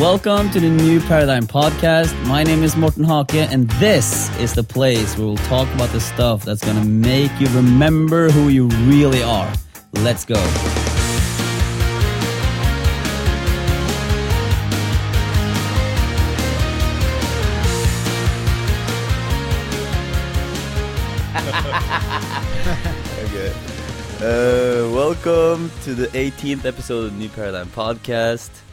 Welcome to the New Paradigm Podcast. My name is Morten Hake, and this is the place where we'll talk about the stuff that's gonna make you remember who you really are. Let's go. okay. Uh, welcome to the 18th episode of the New Paradigm Podcast.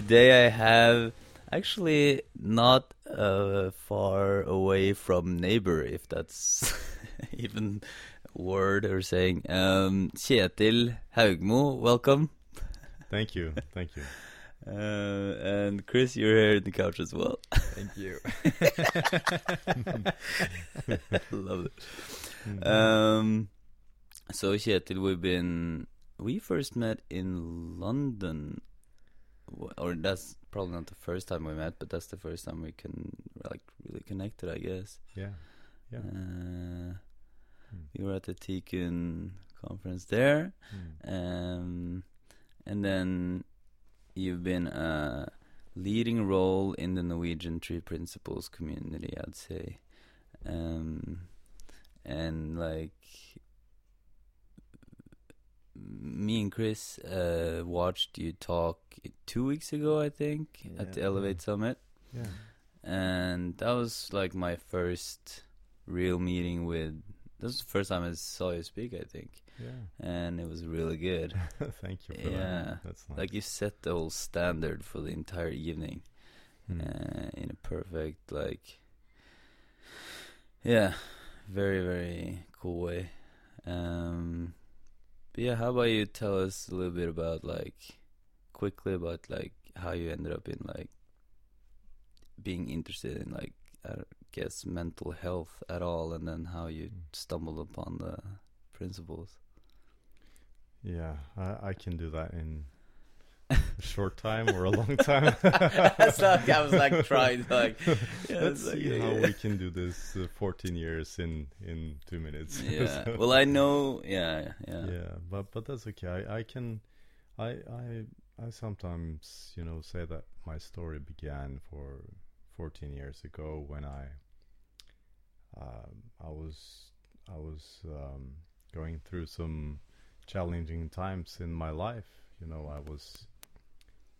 Today I have actually not uh, far away from neighbor, if that's even a word or saying. Um, Kjetil Haugmo, welcome. Thank you, thank you. Uh, and Chris, you're here in the couch as well. Thank you. Love it. Um, so Kjetil, we've been we first met in London, or that's probably not the first time we met, but that's the first time we can like really connected, I guess. Yeah, yeah. Uh, Hmm. we were at the Tikun conference there, Mm. um, and then you've been a leading role in the Norwegian Three Principles community, I'd say, um, and like me and Chris uh, watched you talk two weeks ago, I think, at the Elevate Summit, Yeah, and that was like my first real meeting with. This was the first time I saw you speak, I think, yeah. and it was really good. Thank you for Yeah, that. That's nice. Like you set the whole standard for the entire evening Mm. uh, in a perfect, like, yeah, very very cool way. Um, but yeah, how about you tell us a little bit about like quickly about like how you ended up in like being interested in like I guess mental health at all, and then how you Mm. stumbled upon the principles. Yeah, I, I can do that in short time or a long time. That's like I was like trying to like. yeah, Let's like, see how yeah. we can do this uh, 14 years in in two minutes. Yeah. So- Well, I know. Yeah. Yeah. yeah, but but that's okay. I, I can, I I I sometimes you know say that my story began for 14 years ago when I um, I was I was um, going through some challenging times in my life. You know, I was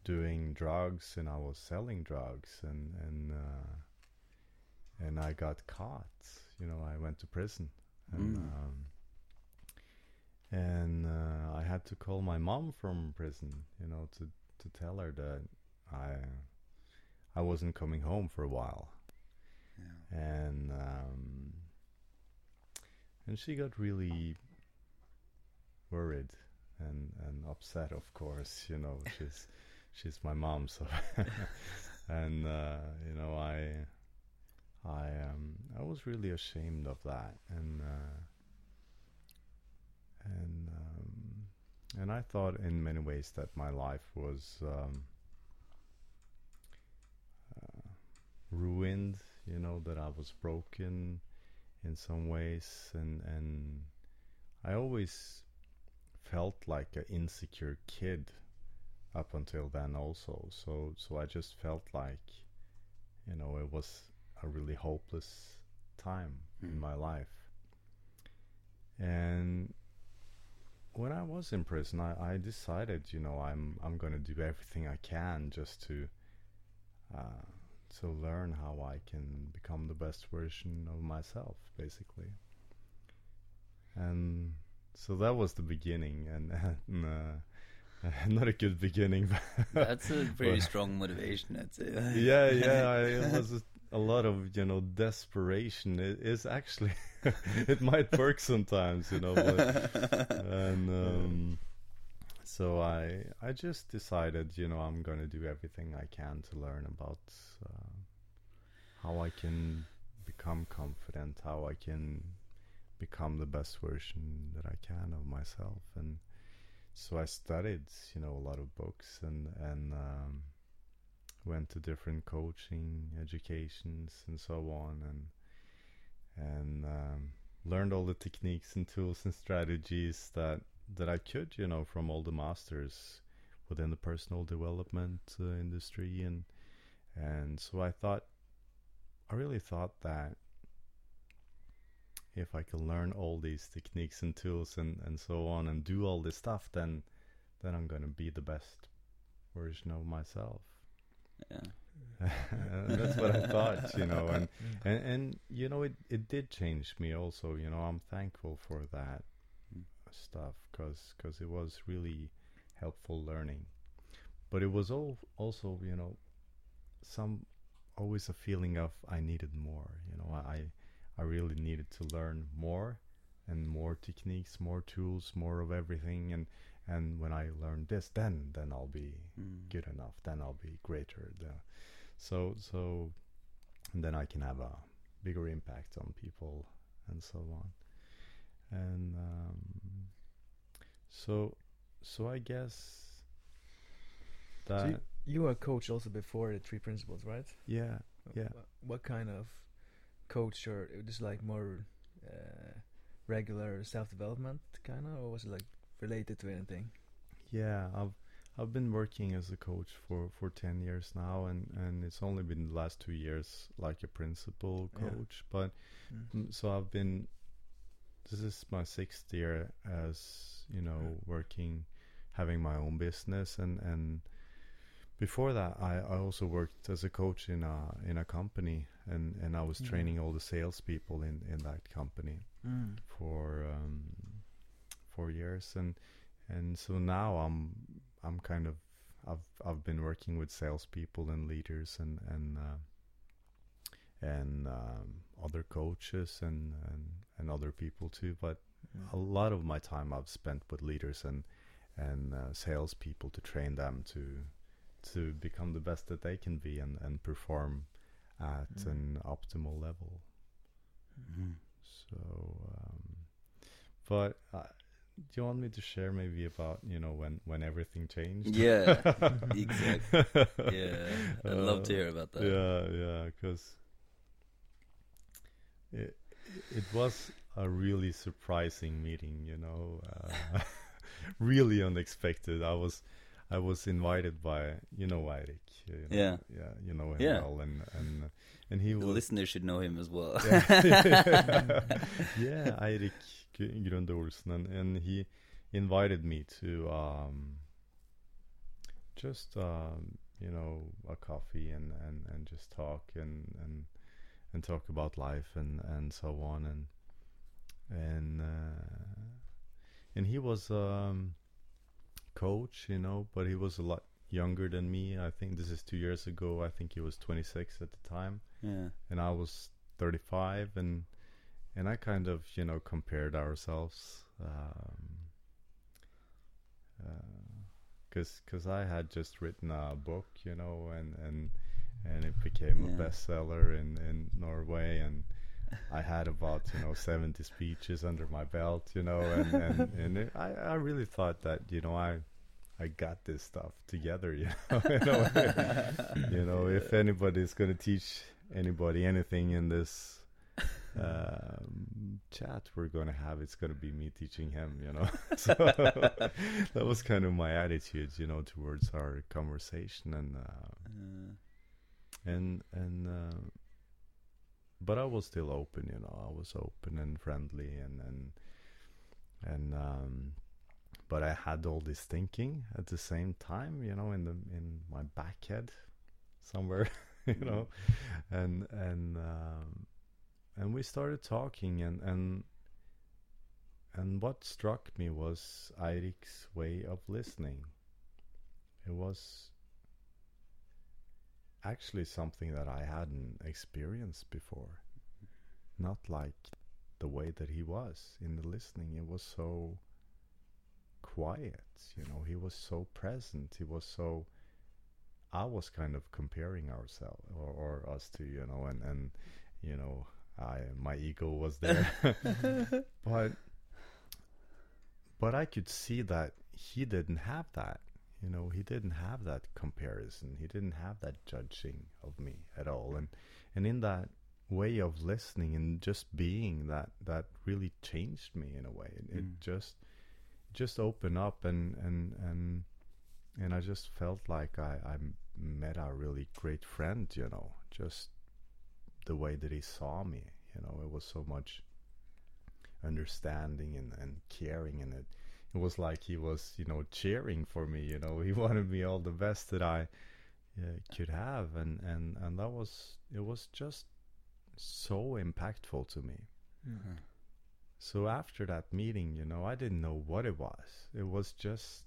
doing drugs and I was selling drugs and and uh, and I got caught. You know, I went to prison and. Mm. Um, and uh, I had to call my mom from prison, you know, to to tell her that I I wasn't coming home for a while, and um, and she got really worried and and upset. Of course, you know, she's she's my mom, so and uh, you know, I I um I was really ashamed of that, and. Uh, and um, and I thought in many ways that my life was um, uh, ruined. You know that I was broken in some ways, and and I always felt like an insecure kid up until then also. So so I just felt like you know it was a really hopeless time in Mm. my life. And when I was in prison, I, I decided, you know, I'm I'm going to do everything I can just to uh, to learn how I can become the best version of myself, basically. And so that was the beginning, and, and uh, not a good beginning. but- That's a pretty strong motivation, I'd say. yeah, yeah. I, it was a, a lot of you know desperation. It is actually it might work sometimes, you know. But, and um, so I I just decided, you know, I'm gonna do everything I can to learn about uh, how I can become confident, how I can become the best version that I can of myself, and so I studied, you know, a lot of books and and um, went to different coaching educations and so on, and and um, learned all the techniques and tools and strategies that that I could, you know, from all the masters within the personal development uh, industry, and and so I thought, I really thought that if I can learn all these techniques and tools and and so on and do all this stuff, then then I'm gonna be the best version of myself. Yeah. that's what I thought, you know, and, and and you know it it did change me also, you know. I'm thankful for that Mm. stuff because cause it was really helpful learning. But it was all also, you know, some always a feeling of I needed more, you know. I I really needed to learn more and more techniques, more tools, more of everything and and when I learn this then then I'll be Mm. good enough then i'll be greater the, so so and then i can have a bigger impact on people and so on and um, so so i guess So that you, you were a coach also before the three principles, right? yeah Yeah. What, what kind of coach or it was like more uh, regular self development kind of, or was it like related to anything? yeah i've i've been working as a coach for for 10 years now and and it's only been the last two years like a principal Yeah. coach but Mm. So I've been this is my sixth year as you know working having my own business and and before that I, I also worked as a coach in a in a company and and I was Yeah. training all the salespeople in in that company Mm. for um four years and and so now I'm I'm kind of I've I've been working with salespeople and leaders and and uh, and um, other coaches and, and and other people too. But a Mm. lot of my time I've spent with leaders and and uh, salespeople to train them to to become the best that they can be and and perform at Mm. an optimal level. Mhm. So, um, but uh, do you want me to share maybe about you know when when everything changed? Yeah, exactly. Yeah, I'd love to Uh, hear about that. Yeah, yeah, because it it was a really surprising meeting. You know, uh, really unexpected. I was I was invited by you know Eirik. You know, Yeah. yeah, you know him Yeah. well, and and and he The was listeners should know him as well. yeah, Eirik Gr- Grunde Olsen, and, and he invited me to um, just um, you know a coffee and, and, and just talk and, and and talk about life and, and so on and and uh, and he was um coach, you know, but he was a lot younger than me. I think this is two years ago. I think he was 26 at the time yeah. and I was 35 and and I kind of you know compared ourselves um, uh, because because I had just written a book you know and and and it became Yeah. a bestseller in in Norway and I had about you know 70 speeches under my belt you know and and, and it, I I really thought that you know I I got this stuff together you know, in a way. you know if anybody's going to teach anybody anything in this um, chat we're going to have it's going to be me teaching him you know? So that was kind of my attitude you know towards our conversation and uh, Uh, and and uh, but I was still open you know? I was open and friendly and and and um but I had all this thinking at the same time you know in the in my back head somewhere you know and and um and we started talking and and and what struck me was Eirik's way of listening it was actually something that I hadn't experienced before. Not like the way that he was in the listening. It was so quiet, you know, he was so present. He was so I was kind of comparing ourselves or, or us to, you know, and, and you know, I my ego was there. but but I could see that he didn't have that you know he didn't have that comparison he didn't have that judging of me at all and and in that way of listening and just being that that really changed me in a way it, it Mm. just just opened up and and and and I just felt like I, I met a really great friend, you know, just the way that he saw me, you know, it was so much understanding and, and caring in it. It was like he was, you know, cheering for me, you know, he wanted me all the best that I uh, could have, and, and, and that was, it was just so impactful to me. Mm. So after that meeting, you know, I didn't know what it was. It was just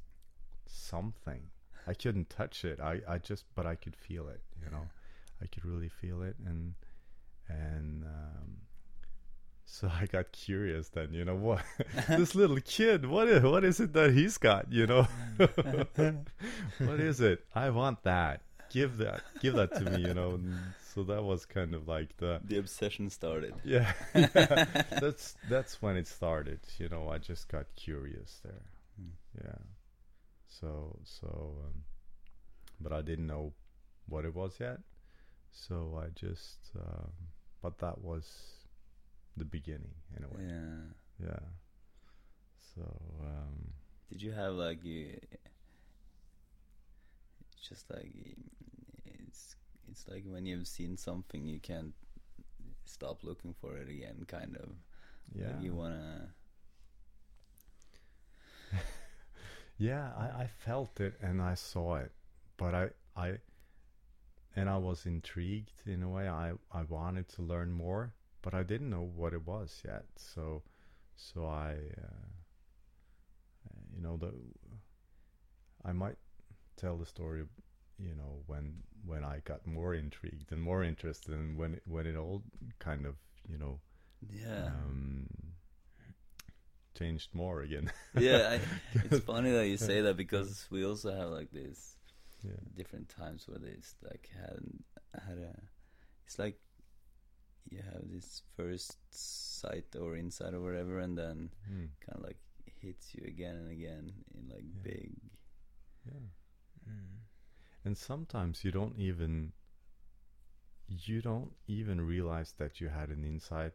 something. I couldn't touch it. I, I just, but I could feel it. You know, I could really feel it, and and um, so I got curious. Then you know what, this little kid, what is what is it that he's got? You know, what is it? I want that. Give that, give that to me. You know. And so that was kind of like the The obsession started. yeah, yeah. that's that's when it started. You know, I just got curious there. Mm. Yeah. So so, um, but I didn't know what it was yet. So I just, um, but that was the beginning in a way. Yeah. Yeah. So um, Did you have like you? Just like it's like when you've seen something, you can't stop looking for it again. Kind of. yeah. Like you wanna. Yeah, I, I felt it and I saw it, but I, I, and I was intrigued in a way. I, I wanted to learn more, but I didn't know what it was yet. So, so I, uh, you know, the, I might tell the story, you know, when when I got more intrigued and more interested, and when it, when it all kind of, you know, Yeah. um, changed more again. yeah. I, it's funny that you say that because we also have like this yeah. different times where it's like had had a it's like you have this first sight or insight or whatever and then Mm. kind of like hits you again and again in like Yeah. big Yeah. Mm. And sometimes you don't even you don't even realize that you had an insight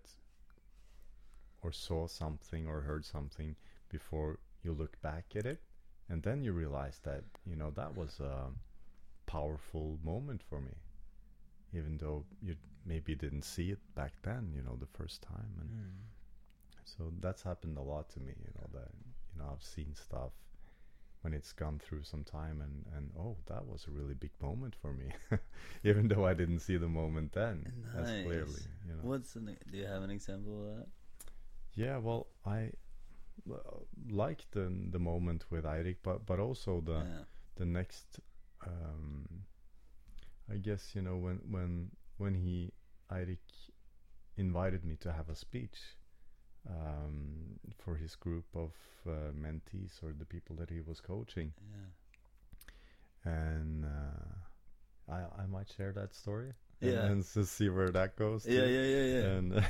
or saw something or heard something before you look back at it and then you realize that you know that was a powerful moment for me even though you maybe didn't see it back then you know the first time and Mm. so that's happened a lot to me you know that you know I've seen stuff when it's gone through some time and and oh that was a really big moment for me even though I didn't see the moment then as clearly you know. What's an, do you have an example of that? Yeah well I like the the moment with Eirik but but also the yeah. the next um I guess you know when when when he Eirik invited me to have a speech um, for his group of uh, mentees or the people that he was coaching yeah and uh, I I might share that story Yeah. and, and to see where that goes to. yeah yeah yeah yeah and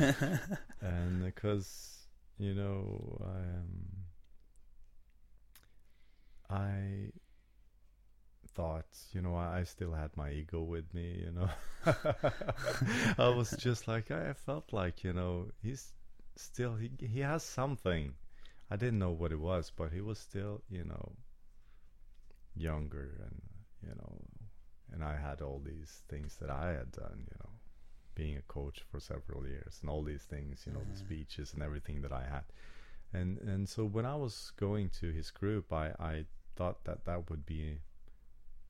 and because you know I um, I thought you know I, I still had my ego with me you know I was just like I felt like you know he's still he he has something. I didn't know what it was but he was still you know younger and you know and I had all these things that I had done you know being a coach for several years and all these things you know the speeches and everything that I had. And and so when I was going to his group I I thought that that would be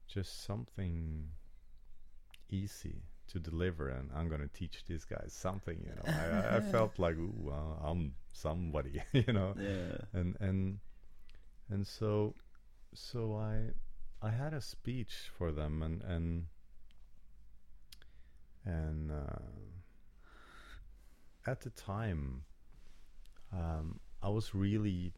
just something easy to deliver and I'm going to teach these guys something you know. I, I- felt like ooh, uh, I'm somebody you know? Yeah. And and and so so I I had a speech for them and and and uh, at the time um, I was really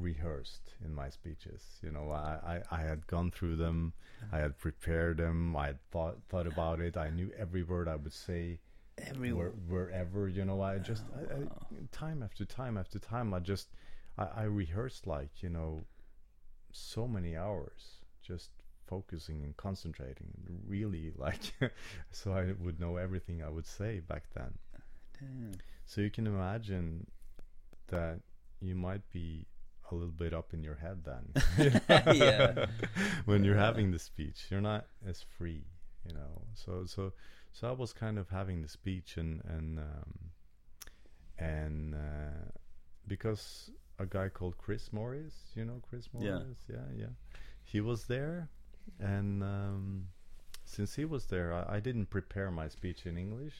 rehearsed in my speeches you know I, I, I had gone through them I had prepared them I had thought thought about it I knew every word I would say every where, wherever you know i just I, I, Oh. time after time after time i just I, I rehearsed like you know so many hours just focusing and concentrating really like so i would know everything i would say back then Damn. so you can imagine that you might be a little bit up in your head then. Yeah. when you're Yeah. having the speech, you're not as free, you know. So so so I was kind of having the speech and and um, and uh, because a guy called Chris Morris, you know Chris Yeah. Morris, yeah, yeah, he was there, and um, since he was there, I, I didn't prepare my speech in English.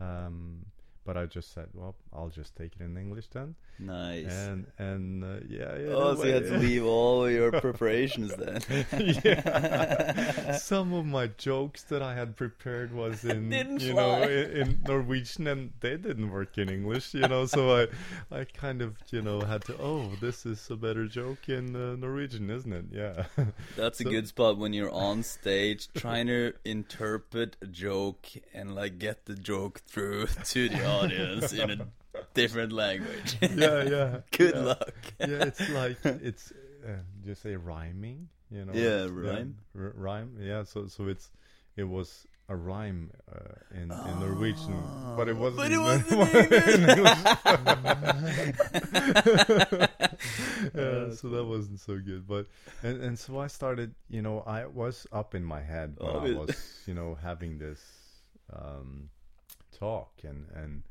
Um, but I just said, well, I'll just take it in English then, Nice. and and uh, yeah, yeah. oh, so you had to leave all your preparations then. yeah. Some of my jokes that I had prepared was in you know in, in Norwegian and they didn't work in English, you know. So I I kind of you know had to oh this is a better joke in uh, Norwegian, isn't it? Yeah. That's a good spot when you're on stage trying to interpret a joke and like get the joke through to the audience in a different language. yeah, yeah. Good yeah. luck. yeah, it's like it's uh, just say rhyming, you know. Yeah, rhyme. r- rhyme. Yeah, so so it's it was a rhyme uh, in in Norwegian, but it wasn't. But it wasn't yeah, so that wasn't so good. But and and so I started. You know, I was up in my head when Oh, I was, you know, having this um, talk and and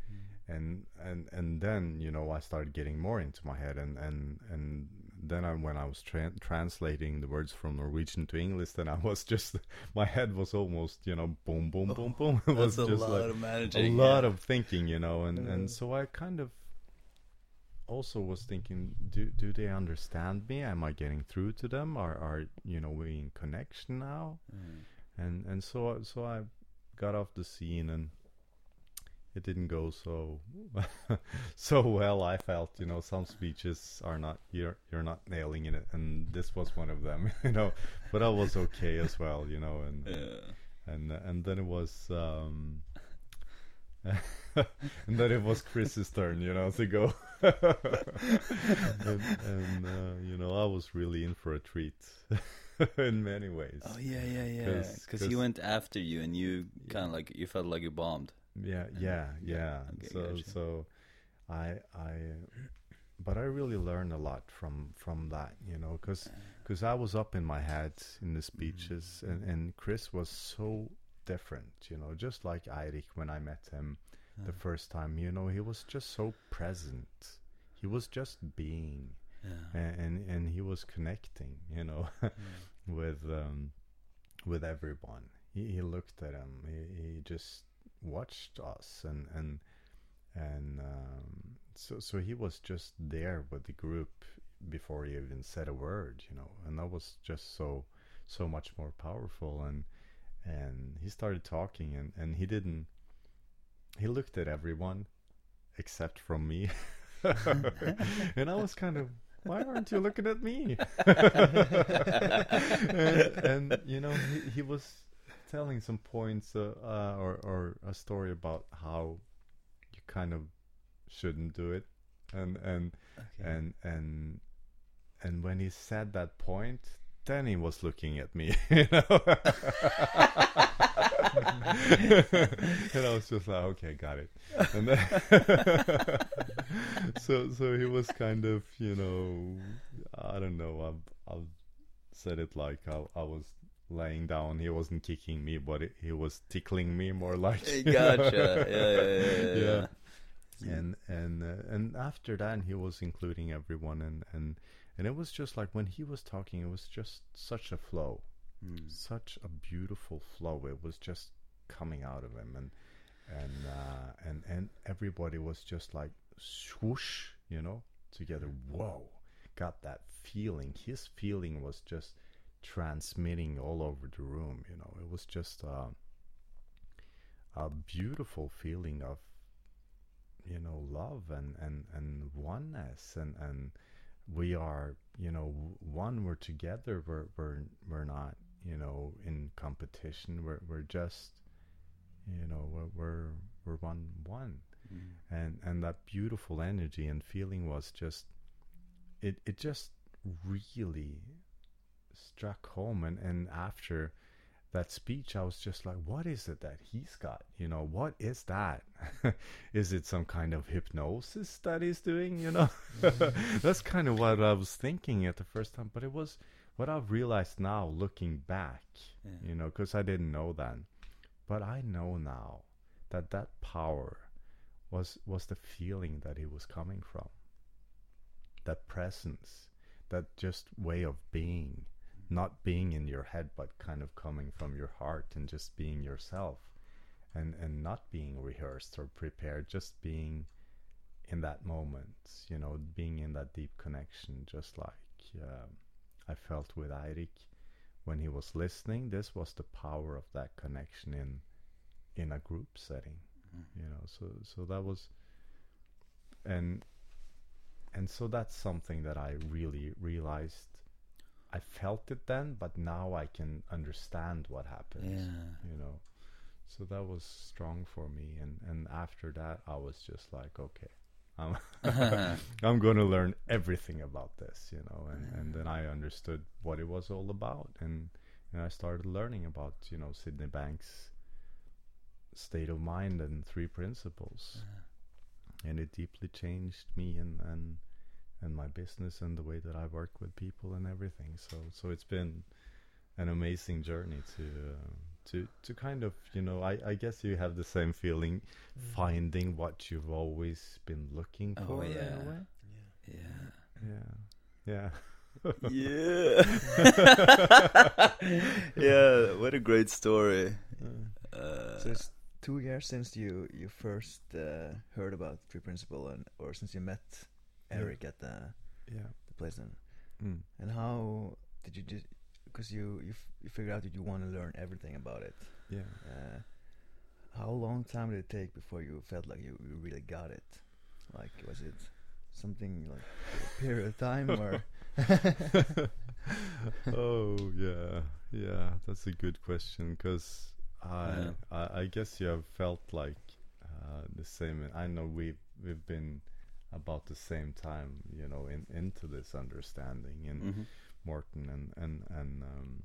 and and and then you know I started getting more into my head and and and then I, when I was tra- translating the words from Norwegian to English, then I was just my head was almost you know boom boom boom boom. It was That's a lot like of managing, a managing. lot of thinking, you know, and and so I kind of also was thinking, do do they understand me? Am I getting through to them? Are are you know we in connection now? Mm. and and so so I got off the scene and it didn't go so so well. I felt you know some speeches are not you're you're not nailing it, and this was one of them. You know, but I was okay as well. You know, and Yeah. and and then it was. um and then it was Chris's turn, you know, to go. and and uh, you know, I was really in for a treat in many ways. Oh yeah, yeah, yeah. 'Cause- he went after you, and you kind of like you felt like you bombed. Yeah, yeah, yeah. Okay, so gotcha. so I I but I really learned a lot from from that, you know, cuz uh. cuz I was up in my head in the speeches mm. and and Chris was so different, you know, just like Eirik when I met him the uh. first time, you know, he was just so present. He was just being Yeah. and and, and he was connecting, you know, mm. with um, with everyone. He, he looked at him. He, he just watched us, and and and um, so so he was just there with the group before he even said a word, you know, and that was just so so much more powerful. And and he started talking, and and he didn't. He looked at everyone except from me. and I was kind of, why aren't you looking at me? and, and you know, he, he was telling some points uh, uh, or or a story about how you kind of shouldn't do it, and and Okay. and and and when he said that point, then he was looking at me, you know. and I was just like, okay, got it. And then so so he was kind of, you know, I don't know. I've I've said it like I, I was laying down. He wasn't kicking me, but it, he was tickling me more like. Hey, you know. Gotcha. Yeah, yeah, yeah, yeah, yeah. And and uh, and after that, he was including everyone, and and and it was just like when he was talking, it was just such a flow, Mm. such a beautiful flow. It was just coming out of him, and and uh, and and everybody was just like swoosh, you know, together. Whoa, got that feeling. His feeling was just transmitting all over the room. You know, it was just uh, a beautiful feeling of you know love and and and oneness and and we are you know one we're together we're we're we're not you know in competition we're we're just you know we're we're, we're one one Mm. and and that beautiful energy and feeling was just it it just really struck home and and after that speech, I was just like, what is it that he's got? You know, what is that? is it some kind of hypnosis that he's doing? You know, mm-hmm. that's kind of what I was thinking at the first time. But it was what I've realized now, looking back, Yeah. you know, because I didn't know then. But I know now that that power was was the feeling that he was coming from. That presence, that just way of being, not being in your head, but kind of coming from your heart and just being yourself, and and not being rehearsed or prepared, just being in that moment, you know, being in that deep connection, just like uh, I felt with Eirik when he was listening. This was the power of that connection in in a group setting you know so so that was and and so that's something that i really realized i felt it then but now i can understand what happened Yeah. you know? So that was strong for me and and after that i was just like okay i'm i'm going to learn everything about this you know? And and then i understood what it was all about and and i started learning about you know sydney banks state of mind and three principles. And it deeply changed me and and and my business and the way that I work with people and everything so so it's been an amazing journey to uh, to to kind of you know I I guess you have the same feeling finding what you've always been looking Oh, for in yeah. a Yeah. yeah yeah Yeah. yeah. What a great story. Uh, So it's two years since you you first uh, heard about Three Principle, and or since you met Yeah. Eirik at the yeah the place. Mm. and how did you just because you you f- you figured out that you want to learn everything about it. yeah Uh, how long time did it take before you felt like you, you really got it? Like was it something like a period of time or? oh yeah, yeah. That's a good question because I, Yeah. I I guess you have felt like uh, the same. I know we've we've been about the same time, you know, in into this understanding and mhm. Morten and and and um,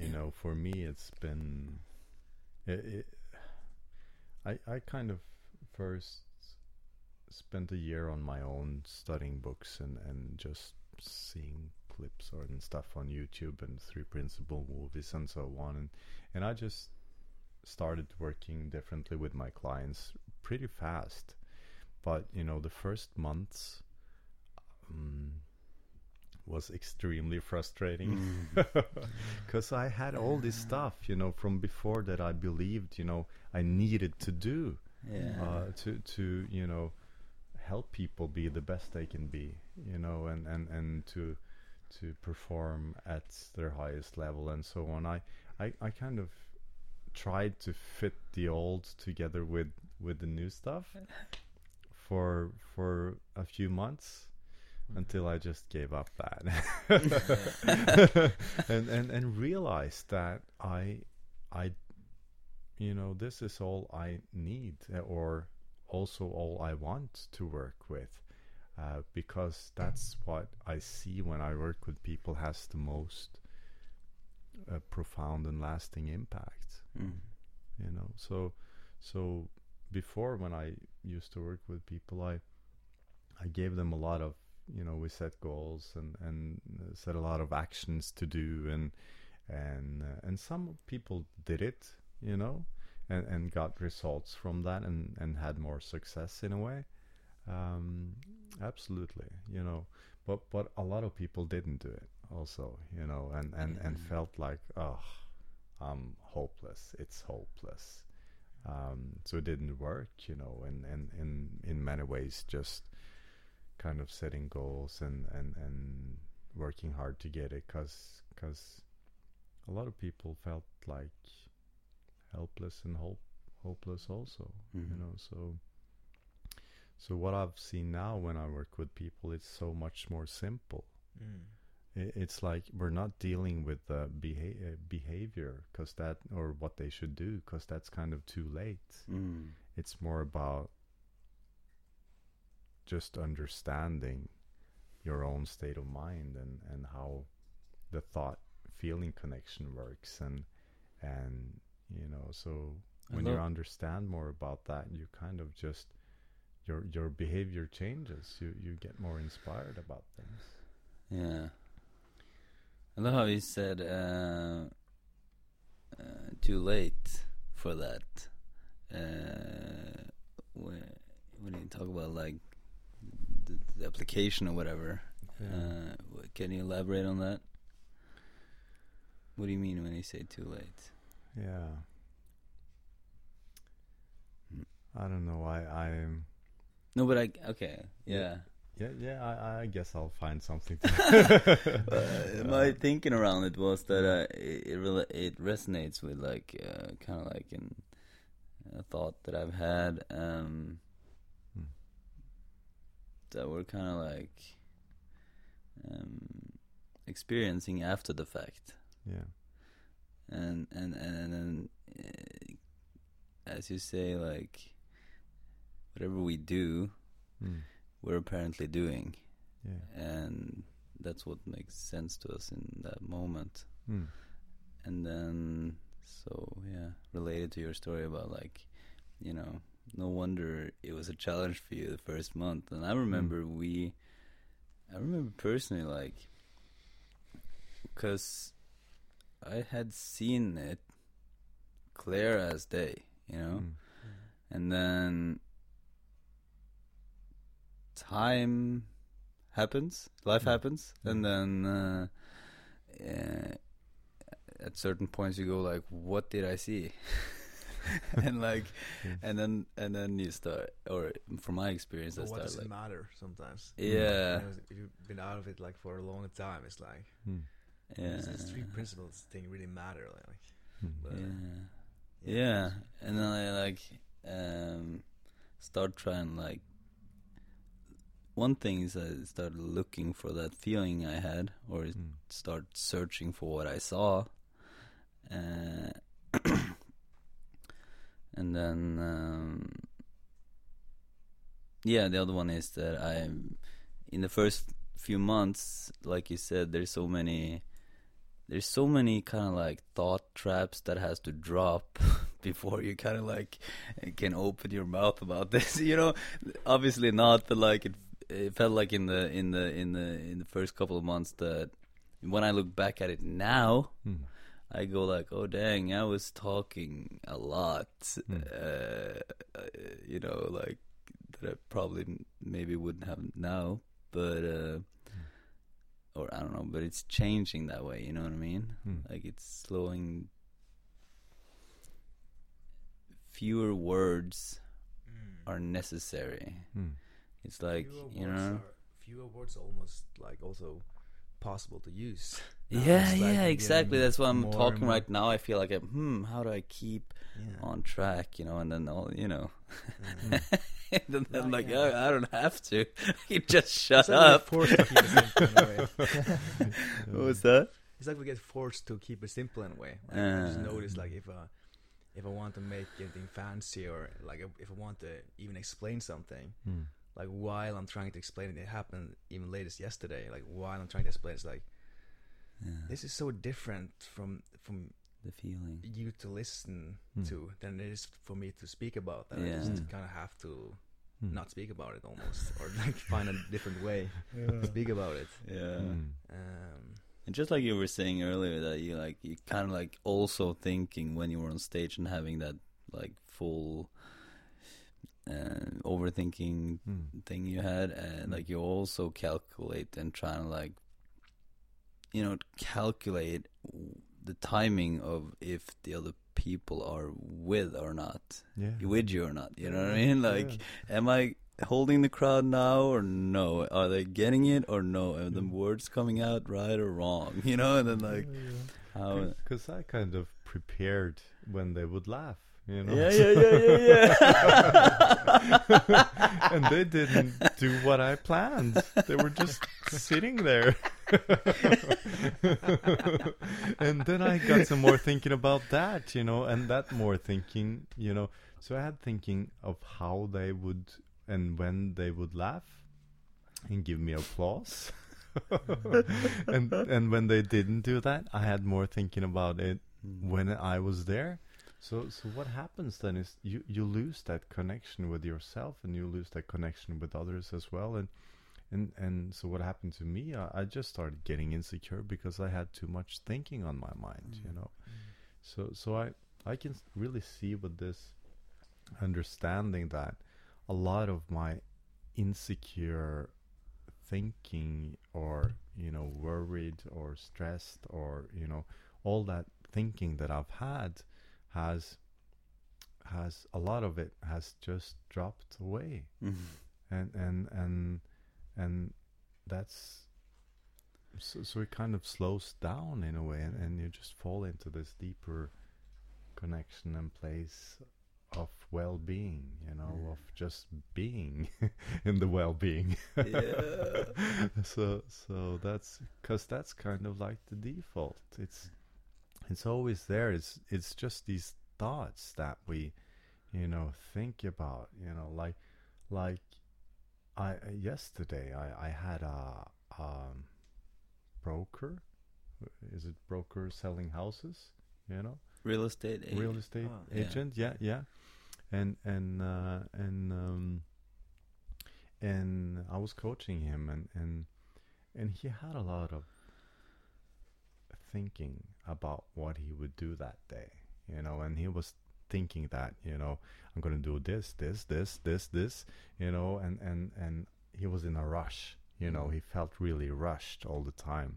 you Yeah. know, for me it's been it, it, I I kind of first spent a year on my own studying books and and just seeing clips or and stuff on YouTube and three principle movies and so on and and I just started working differently with my clients pretty fast but you know the first months um, was extremely frustrating Mm. because I had all this stuff, you know, from before that I believed, you know, I needed to do Yeah. uh, to to you know help people be the best they can be, you know, and and and to to perform at their highest level and so on. I I, I kind of tried to fit the old together with with the new stuff for for a few months until I just gave up that. And, and and realized that I I you know this is all I need uh, or also all I want to work with uh, because that's what I see when I work with people has the most uh, profound and lasting impact. Mm. you know so so before when i used to work with people i i gave them a lot of you know we set goals and and uh, set a lot of actions to do and and uh, and some people did it you know and and got results from that and and had more success in a way um absolutely you know but but a lot of people didn't do it also you know and and and Mm. felt like oh I'm hopeless. It's hopeless. Um, so it didn't work, you know, and, and, and in many ways just kind of setting goals and, and, and working hard to get it because cause a lot of people felt like helpless and hope, hopeless also, you Mhm. know, so so what I've seen now when I work with people, it's so much more simple Mm. I- it's like we're not dealing with the beha- uh, behavior because that or what they should do because that's kind of too late Mm. it's more about just understanding your own state of mind and and how the thought feeling connection works and and you know so when you understand more about that you kind of just your your behavior changes you you get more inspired about things Yeah. I love how you said uh, uh, too late for that. Uh, when, you talk about like the, the application or whatever, uh, can you elaborate on that? What do you mean when you say too late? yeah Mm. i don't know why I'm. No, but I okay, yeah. Yeah yeah i i guess i'll find something to Uh, my thinking around it was that uh, it it, it resonates with like uh, kind of like an, a thought that I've had um, Hmm. that we're kind of like um, experiencing after the fact, yeah and and and, and then uh, as you say, like whatever we do, Mm. We're apparently doing, yeah and that's what makes sense to us in that moment. Mm. and then so yeah related to your story about like you know no wonder it was a challenge for you the first month and i remember we i remember personally like because i had seen it clear as day you know Mm. and then time happens life Mm. happens Mm. and then uh, uh, at certain points you go like what did i see and like Mm. and then and then you start or from my experience i But what start does like it matter sometimes? yeah You know, if you've been out of it like for a long time, it's like Mm. yeah does this three principles thing really matter? Like, Mm. but, yeah yeah and then i like um start trying like one thing is i started looking for that feeling i had or Mm. start searching for what I saw. Uh, and then, um, yeah, the other one is that I, in the first few months, like you said, there's so many, there's so many kind of like thought traps that has to drop before you kind of like can open your mouth about this. You know, obviously not, but like it, it felt like in the in the in the in the first couple of months that when I look back at it now, Mm. I go like, oh dang, I was talking a lot, Mm. uh, uh, you know, like that I probably maybe wouldn't have now, but uh, or I don't know, but it's changing that way. You know what I mean? Mm. Like it's slowing. Fewer words are necessary. Mm. It's like fewer you know. are, fewer words are almost like also possible to use. now. Yeah, It's like yeah, exactly. That's why I'm talking right now. I feel like, I'm, hmm, how do I keep Yeah. on track, you know? And then all, you know, Yeah. and then I'm like, yeah. oh, I don't have to. you just shut It's like we get up. to keep it simple in a way. What was that? It's like we get forced to keep it simple in a way. Like, I just Uh. notice like if uh, if I want to make anything fancy or like if I want to even explain something, Mm. Like while I'm trying to explain it, it happened even latest yesterday. Like while I'm trying to explain, it's like Yeah, this is so different from from the feeling. you to listen Mm. to than it is for me to speak about. That I just kind of have to Mm. not speak about it almost, or like find a different way to speak about it. Yeah. Mm. Um, And just like you were saying earlier, that you like you kind of like also thinking when you were on stage and having that like full uh, overthinking Mm. thing you had, and like you also calculate and try to like, you know, calculate the timing of if the other people are with or not, Yeah. with you or not. You know what I mean? Like, Yeah. am I holding the crowd now or no? Are they getting it or no? Are the Mm. words coming out right or wrong? You know, and then like how? Because I kind of prepared when they would laugh, you know. Yeah, yeah, yeah, yeah, yeah. and they didn't do what I planned. They were just sitting there. and then I got some more thinking about that, you know, and that more thinking, you know. So I had thinking of how they would and when they would laugh and give me applause. and and when they didn't do that, I had more thinking about it when I was there. So so what happens then is you you lose that connection with yourself and you lose that connection with others as well. And and and so what happened to me I, I just started getting insecure because I had too much thinking on my mind you Mm. know? So so I I can really see with this understanding that a lot of my insecure thinking or you know worried or stressed or you know all that thinking that I've had has has a lot of it has just dropped away Mm. and and and and that's so, so it kind of slows down in a way and, and you just fall into this deeper connection and place of well-being you know Yeah. of just being in the well-being Yeah. so so that's because that's kind of like the default it's it's always there it's it's just these thoughts that we you know think about you know like like i yesterday i i had a um broker is it broker selling houses you know Real estate. agent. real estate Oh, yeah. agent yeah yeah and and uh and um and i was coaching him and and and he had a lot of thinking about what he would do that day you know and he was thinking that you know i'm going to do this this this this this you know and and and he was in a rush you know he felt really rushed all the time.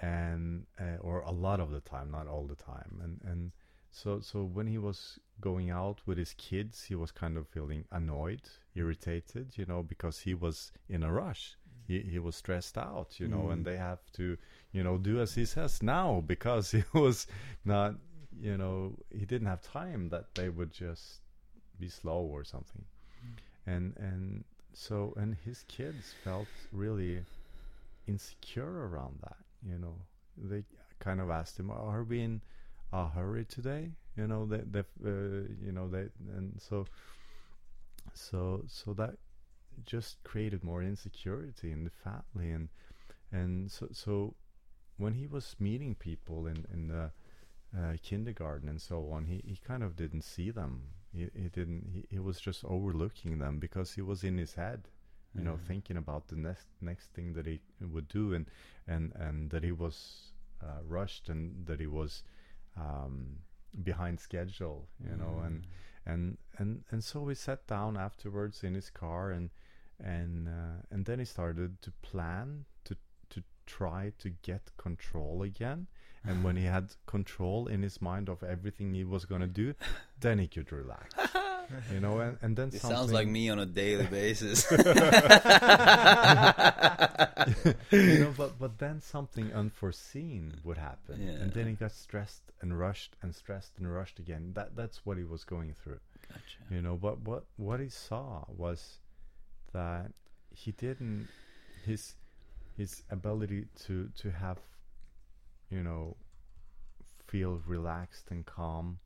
And uh, or a lot of the time not all the time. And and so so when he was going out with his kids he was kind of feeling annoyed irritated you know because he was in a rush. He, he was stressed out you know Mm. and they have to you know do as he says now because he was not you know he didn't have time that they would just be slow or something. And and so and his kids felt really insecure around that you know. They kind of asked him are we in a hurry today? You know they they uh, you know they and so so so that just created more insecurity in the family and and so so when he was meeting people in in the uh, kindergarten and so on he he kind of didn't see them he, he didn't he, he was just overlooking them because he was in his head you know thinking about the next next thing that he would do and and and that he was uh, rushed and that he was um, behind schedule you know Mm. and and and and so he sat down afterwards in his car and and uh, and then he started to plan to try to get control again and when he had control in his mind of everything he was going to do then he could relax you know and, and then It something sounds like me on a daily basis. you know, but but then something unforeseen would happen, Yeah. and then he got stressed and rushed and stressed and rushed again. That that's what he was going through, gotcha. you know. But what what he saw was that he didn't his his ability to to have, you know, feel relaxed and calm.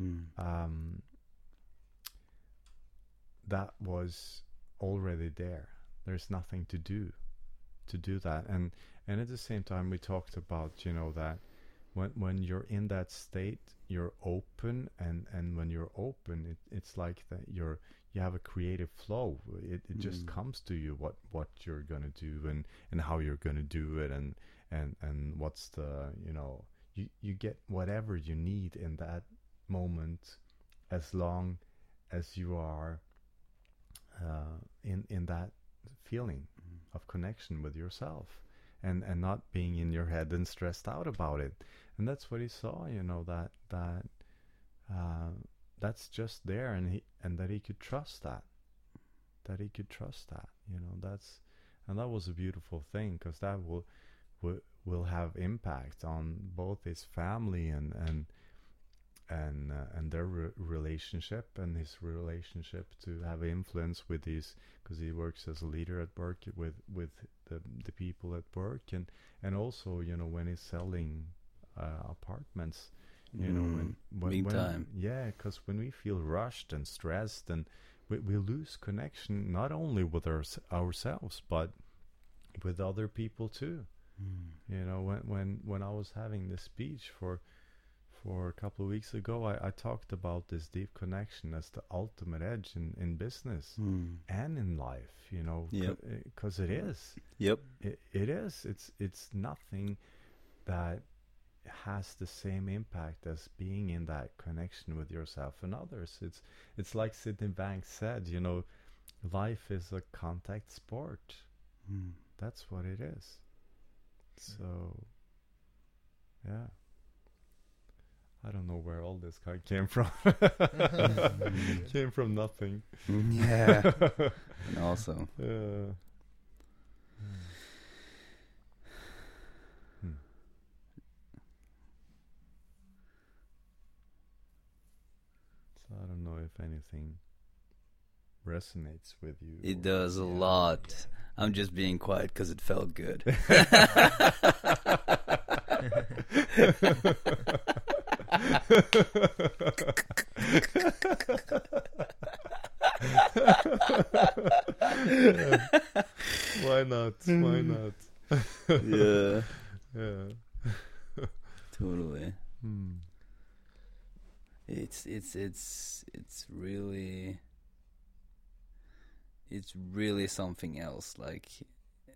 Mm. Um, that was already there. There's nothing to do to do that. And and at the same time we talked about, you know, that when when you're in that state, you're open and and when you're open it, it's like that you're you have a creative flow. It it just Mm. comes to you what what you're going to do and and how you're going to do it and and and what's the, you know, you you get whatever you need in that moment as long as you are uh, in in that feeling Mm. of connection with yourself and and not being in your head and stressed out about it and that's what he saw you know that that uh, that's just there and he and that he could trust that that he could trust that you know that's and that was a beautiful thing because that will will will have impact on both his family and and and uh, and their re- relationship and his relationship to have influence with these because he works as a leader at work with with the the people at work and and also you know when he's selling uh, apartments you know when when, big when yeah because when we feel rushed and stressed and we, we lose connection not only with our, ourselves but with other people too Mm. you know when when when i was having this speech for for a couple of weeks ago, I, I talked about this deep connection as the ultimate edge in, in business Hmm. and in life. You know, Yep. because it is. Yep. It, it is. It's it's nothing that has the same impact as being in that connection with yourself and others. It's it's like Sydney Banks said. You know, life is a contact sport. Hmm. That's what it is. So, yeah. I don't know where all this kind came from. came from nothing. Yeah. awesome. Yeah. I don't know if anything resonates with you. It does a Yeah, lot. I'm just being quiet because it felt good. Why not? Why not? yeah. Yeah. Totally. Hmm. It's it's it's it's really it's really something else. Like uh,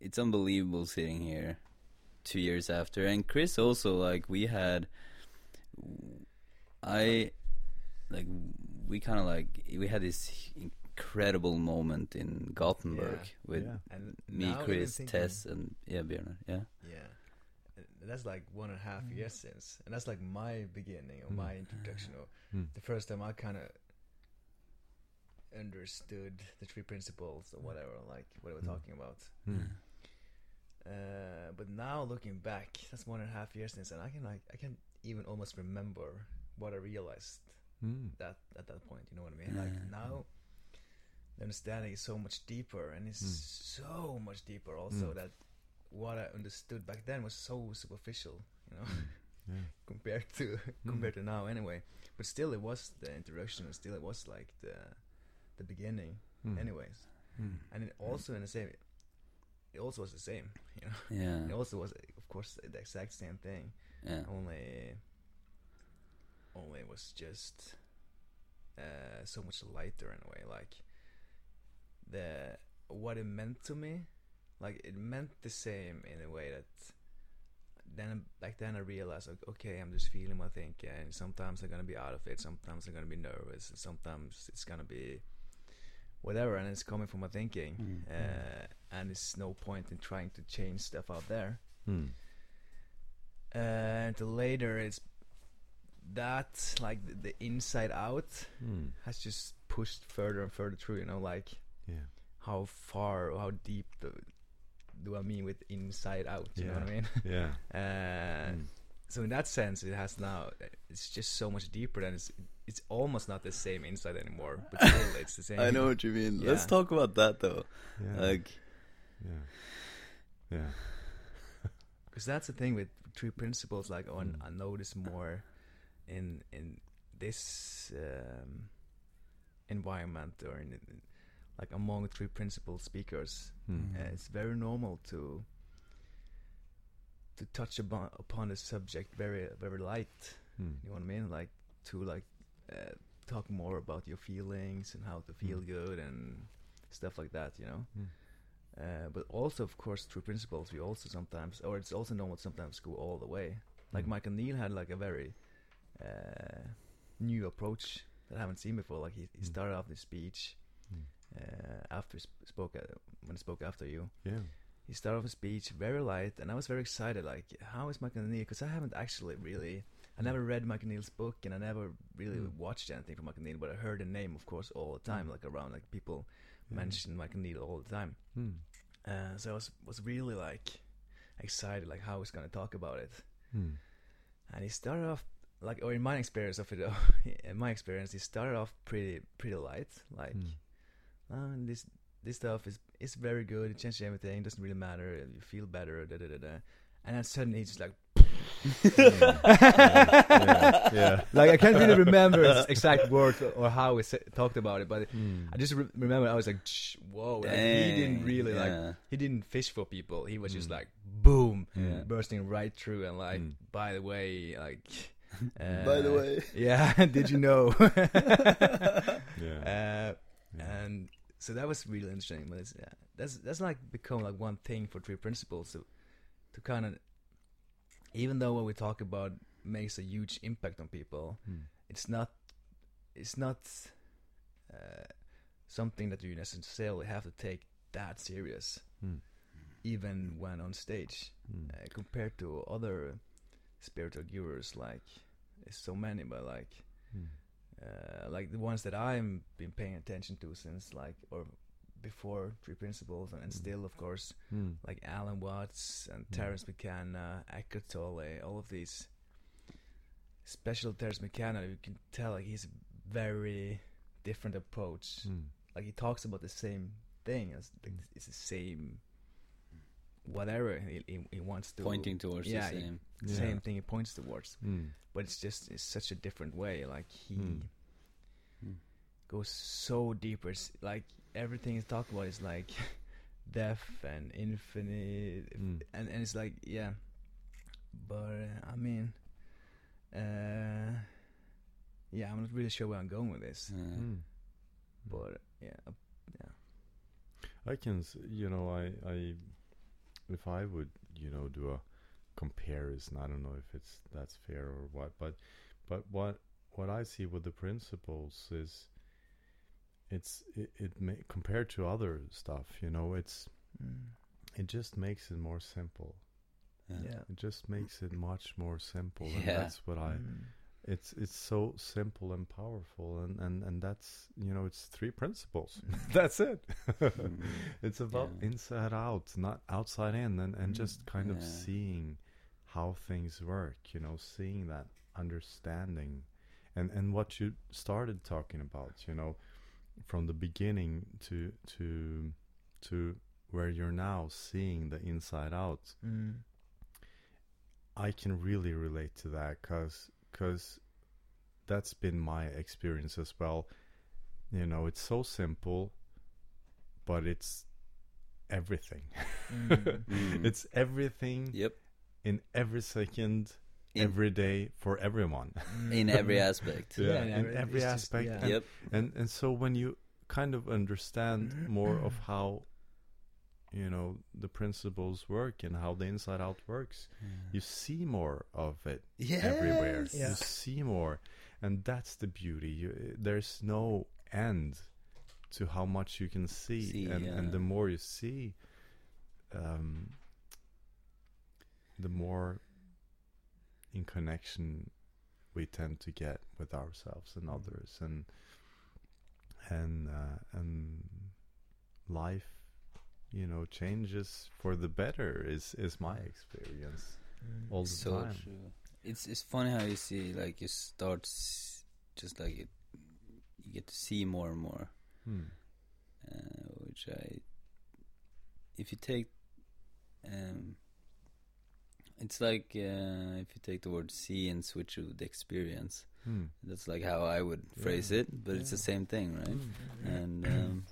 it's unbelievable sitting here two years after. And Chris also like we had I like we kind of like we had this incredible moment in Gothenburg Yeah. with Yeah. Me, Chris, Tess, and yeah, Björn. Yeah. Yeah. And that's like one and a half years since. And that's like my beginning or Mm. my introduction or Hmm. the first time I kind of understood the three principles or whatever, like what we're Mm. talking about. Uh, but now looking back, that's one and a half years since, and I can like I can even almost remember what I realized Hmm. that at that point. You know what I mean? Yeah. Like now, the understanding is so much deeper, and it's Mm. so much deeper also Mm. that what I understood back then was so superficial. You know, Yeah. compared to compared to now anyway. But still, it was the introduction, and still it was like the the beginning, Hmm. anyways. Hmm. And it also in the same, it also was the same. You know, Yeah. it also was of course the exact same thing. Yeah. Only, only it was just uh, so much lighter in a way. Like the what it meant to me, like it meant the same in a way that then back then I realized like okay I'm just feeling my thinking and sometimes I'm gonna be out of it sometimes I'm gonna be nervous and sometimes it's gonna be whatever and it's coming from my thinking Mm. uh, and it's no point in trying to change stuff out there uh, until later it's that like the, the inside out Hmm. has just pushed further and further through you know like Yeah. how far or how deep do, do I mean with inside out you know what I mean Yeah. uh, Hmm. so in that sense it has now it's just so much deeper than it's it's almost not the same inside anymore but still it's the same I know what you mean. Let's talk about that though. Yeah. Like, yeah. Yeah. because that's the thing with three principles like on Mm. I notice more in in this um, environment or in, in like among three principle speakers Hmm. uh, it's very normal to to touch upon upon the subject very very light Hmm. you know what I mean like to like uh, talk more about your feelings and how to feel Mm. good and stuff like that you know Mm. uh, but also of course through principles we also sometimes or it's also normal sometimes go all the way like Mm. Michael Neill had like a very uh, new approach that I haven't seen before like he, he Mm. started off the speech Mm. After he sp- spoke uh, when he spoke after you Yeah. he started off his speech very light, and I was very excited. Like, how is Michael Neill? Because I haven't actually really, I never read Michael Neill's book, and I never really Mm. watched anything from Michael Neill. But I heard the name, of course, all the time, Mm. like around, like people Yeah. mention Michael Neill all the time. Hmm. Uh, so I was was really like excited, like how he's gonna talk about it. Hmm. And he started off like, or in my experience of it, in my experience, he started off pretty pretty light, like. Hmm. "Oh, this this stuff is is very good. It changes everything. It Doesn't really matter. You feel better. Da da da da. And then suddenly it's just like, yeah, yeah. like I can't really remember its exact words or how we talked about it, but Mm. I just re- remember I was like, whoa! Like, he didn't really like he didn't fish for people. He was just Mm. like boom, Yeah. bursting right through and like, Mm. by the way, like. Uh, By the way. yeah. did you know? Yeah. Uh, Yeah. and so that was really interesting. But it's, yeah, that's that's like become like one thing for Three Principles to to kind of, even though what we talk about makes a huge impact on people, Mm. it's not it's not uh, something that you necessarily have to take that serious, Mm. even when on stage, Mm. uh, compared to other spiritual gurus. Like, there's so many, but like. Uh, like the ones that I've been paying attention to since like or before Three Principles and, and Mm. still of course Mm. like Alan Watts and Mm. Terence McKenna, Eckhart Tolle, all of these. Special Terence McKenna, you can tell like he's a very different approach. Mm. Like he talks about the same thing as like, Mm. it's the same whatever he, he, he wants to Pointing towards yeah, the same. the Yeah. same thing he points towards Mm. but it's just it's such a different way. Like he Hmm. Hmm. goes so deeper. It's like everything he's talking about is like death and infinite, Mm. and and it's like yeah. But uh, I mean, uh, yeah, I'm not really sure where I'm going with this. Yeah. Mm. But yeah, uh, yeah. I can, you know, I, I, if I would, you know, do a comparison, I don't know if it's that's fair or what, but, but what what I see with the principles is, it's it, it may, compared to other stuff, you know, it's Mm. it just makes it more simple. Yeah. It just makes it much more simple, and that's what I. Mm. It's it's so simple and powerful, and and and that's you know, it's three principles. Mm. that's it. Mm. It's about Yeah. inside out, not outside in, and, and Mm, just kind of seeing how things work, you know, seeing that understanding and, and what you started talking about, you know, from the beginning to to to where you're now seeing the inside out. Mm. I can really relate to that cuz cuz that's been my experience as well. You know, it's so simple but it's everything. Mm. Mm. It's everything Yep. in every second, In- every day for everyone. In every aspect. Yeah, and in every- every it's just- aspect. yeah. And, Yep. and and so when you kind of understand more of how you know the principles work and how the inside out works, you see more of it everywhere. Yeah. You see more, and that's the beauty. You, there's no end to how much you can see, See, and and the more you see, um, the more in connection we tend to get with ourselves and others, and and uh, and life, you know, changes for the better. Is is my experience Mm. all the so time. true. It's it's funny how you see like you start s- just like it, you get to see more and more, Hmm. uh, which I if you take um it's like uh, if you take the word see and switch it with experience Hmm. that's like how I would phrase Yeah. it but it's the same thing right Hmm. and um,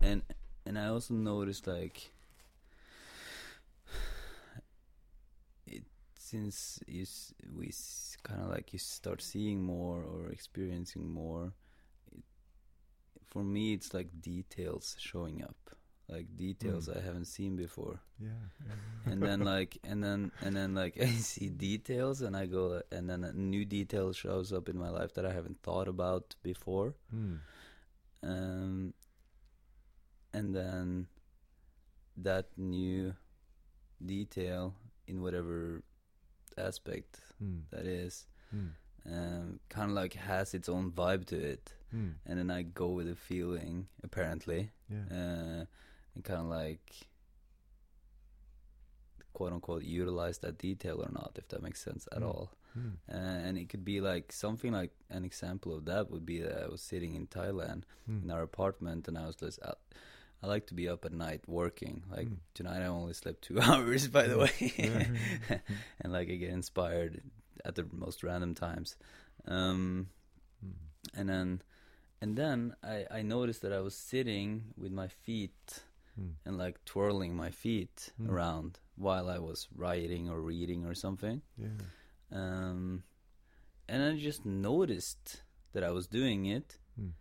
and and I also noticed like it since you we kind of like you start seeing more or experiencing more. It, for me, it's like details showing up, like details Mm. I haven't seen before, Yeah. and then like and then and then like I see details and I go and then a new detail shows up in my life that I haven't thought about before Hmm. um, and then that new detail in whatever aspect Hmm. that is Hmm. um, kind of like has its own vibe to it Hmm. and then i go with the feeling apparently Yeah. uh, and kind of like quote unquote utilize that detail or not if that makes sense at Mm. all Hmm. uh, and it could be like something like an example of that would be that i was sitting in thailand Hmm. in our apartment and I was just out, I like to be up at night working. Like Mm. tonight, I only slept two hours, by the way, Yeah. and like I get inspired at the most random times. Um, Mm. and then, and then I I noticed that I was sitting with my feet Mm. and like twirling my feet Mm. around while I was writing or reading or something. Yeah. Um, and I just noticed that I was doing it, Mm.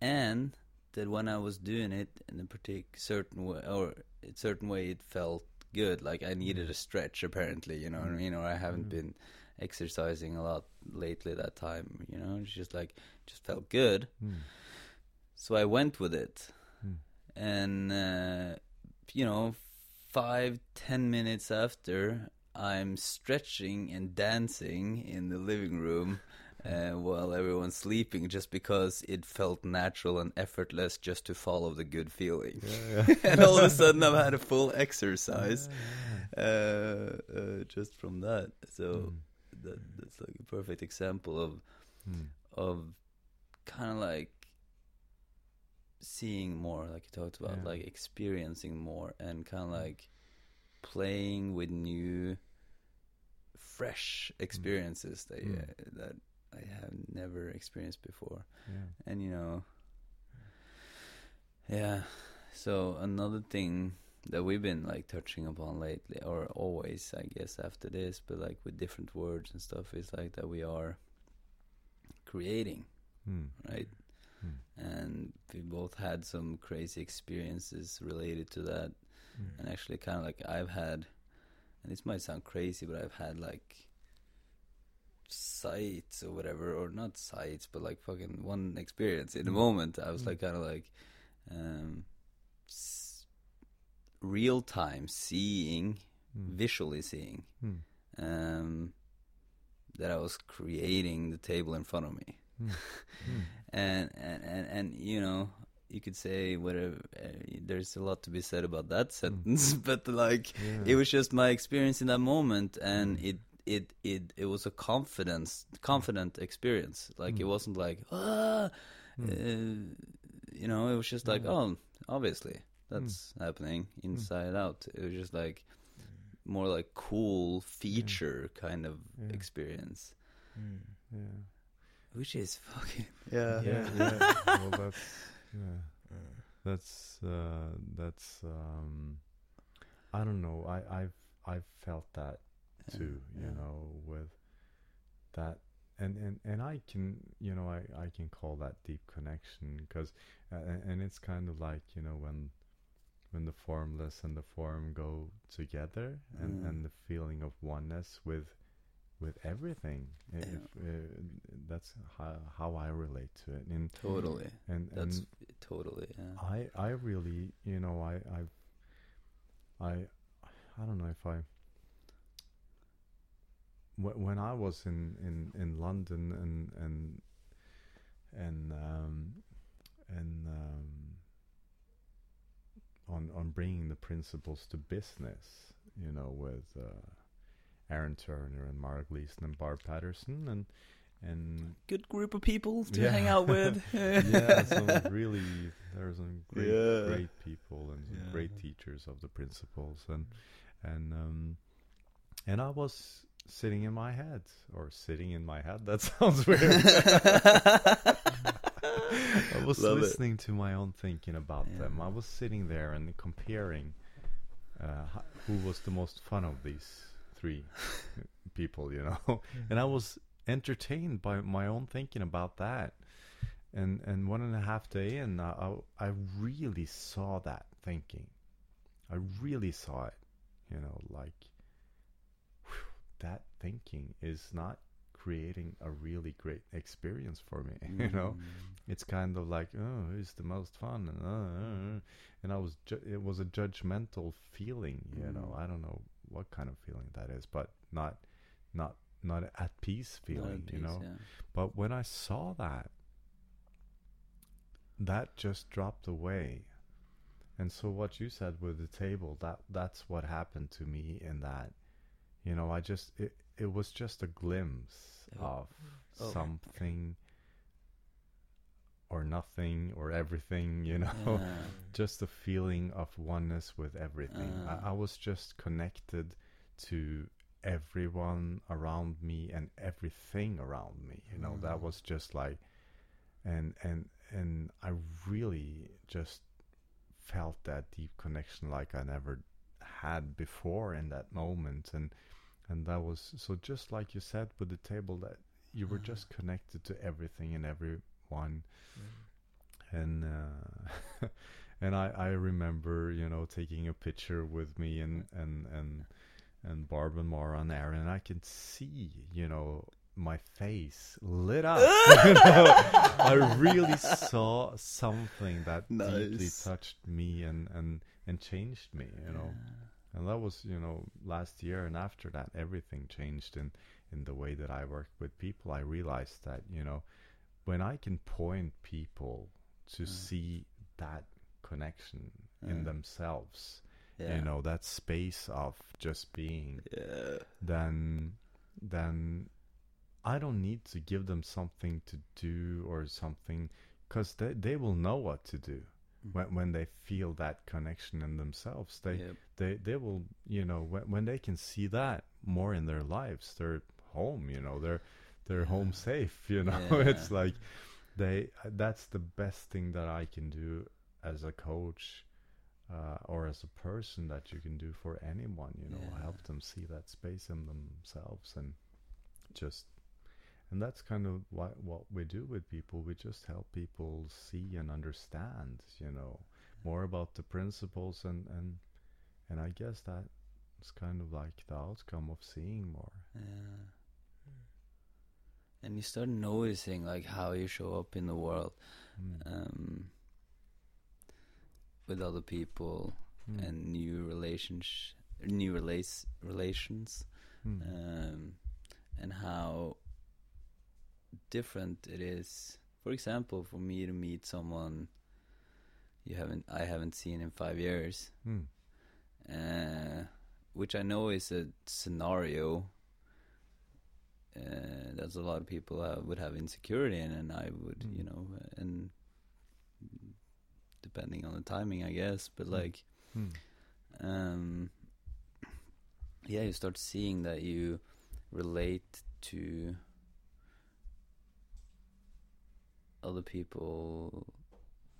and that when I was doing it in a particular certain way or a certain way, it felt good. Like I needed a stretch, apparently. You know what I mean? Or I haven't Mm. been exercising a lot lately. That time, you know, it's just like just felt good. Mm. So I went with it, Mm. and uh, you know, five ten minutes after, I'm stretching and dancing in the living room uh, while everyone's sleeping, just because it felt natural and effortless just to follow the good feeling. Yeah, yeah. and all of a sudden, I've had a full exercise Yeah, uh, uh, just from that. So Mm. that, that's like a perfect example of Mm. of kind of like seeing more, like you talked about, like experiencing more, and kind of like playing with new, fresh experiences that you, Mm. that I have never experienced before, Yeah. and you know, yeah. So another thing that we've been like touching upon lately, or always, I guess, after this, but like with different words and stuff, is like that we are creating Mm. right? Mm. And we both had some crazy experiences related to that. Mm. And actually, kind of like I've had, and this might sound crazy, but I've had like sights or whatever, or not sights, but like fucking one experience in the Mm. moment. I was Mm. like kind of like um, s- real time seeing, Mm. visually seeing Mm. um, that I was creating the table in front of me Mm. And and and, and you know you could say whatever uh, there's a lot to be said about that sentence but like Yeah. it was just my experience in that moment and it it it it was a confidence confident experience like it Mm. wasn't like ah Mm. uh, you know it was just like Mm. oh obviously that's happening inside out it was just like more like cool feature kind of Yeah. experience Mm. Yeah. which is fucking yeah Yeah. yeah. well, that's yeah. Mm. That's uh, that's um, I don't know. I I've I've felt that too. You Yeah. know, with that, and and and I can you know I I can call that deep connection because uh, and, it's kind of like you know when when the formless and the form go together and Mm. and the feeling of oneness with with everything Yeah. if, uh, that's how, how I relate to it and totally and That's and totally yeah. I I really you know I I I I don't know if I when I was in in in London and and and um and um on on bringing the principles to business you know with uh, Aaron Turner and Mara Gleason and Barb Patterson and and Good group of people to Yeah. hang out with. yeah, some really there are some great Yeah. great people and some Yeah. great teachers of the principles and and um and I was sitting in my head or sitting in my head that sounds weird I was Love it. listening to my own thinking about them I was sitting there and comparing uh, who was the most fun of these three people you know and I was entertained by my own thinking about that. And and one and a half day in, I I really saw that thinking. I really saw it. You know, like that thinking is not creating a really great experience for me. You know, Mm. it's kind of like oh, who's the most fun? And, uh, uh, uh. and I was ju- it was a judgmental feeling. You know, Mm. I don't know what kind of feeling that is, but not not not at peace feeling. at you peace, know, yeah. but when I saw that, that just dropped away. And so what you said with the table, that that's what happened to me in that. You know, I just it it was just a glimpse Oh. of Oh. something or nothing or everything you know Yeah. just a feeling of oneness with everything Uh. I, I was just connected to everyone around me and everything around me you know that Mm. was just like and and and i really just felt that deep connection like i never had before in that moment and and that was so just like you said with the table that you were just connected to everything and everyone Mm. and uh, and I I remember you know taking a picture with me and and and and Barb and Mara and Aaron. I can see you know my face lit up. you know, I really saw something that deeply touched me and and and changed me. You know, and that was you know last year and after that everything changed in in the way that I work with people. I realized that you know when I can point people to Mm. see that connection in Mm. themselves, Yeah. you know, that space of just being, Yeah. then then I don't need to give them something to do or something because they, they will know what to do. When, when they feel that connection in themselves. They Yep. they they will you know when when they can see that more in their lives they're home you know they're they're home safe you know Yeah. it's like they that's the best thing that i can do as a coach uh, or as a person that you can do for anyone you know Yeah. help them see that space in themselves and just and that's kind of what what we do with people we just help people see and understand you know more about the principles and and and I guess that is kind of like the outcome of seeing more. Yeah. And you start noticing like how you show up in the world Mm. um, with other people Mm. and new relations, new relates relations, Mm. um, and how different it is. For example, for me to meet someone you haven't, I haven't seen in five years, Mm. uh, which I know is a scenario uh, that a lot of people uh, would have insecurity in, and I would, you Mm. know, and depending on the timing, I guess. But Mm. like, Mm. um, yeah, you start seeing that you relate to other people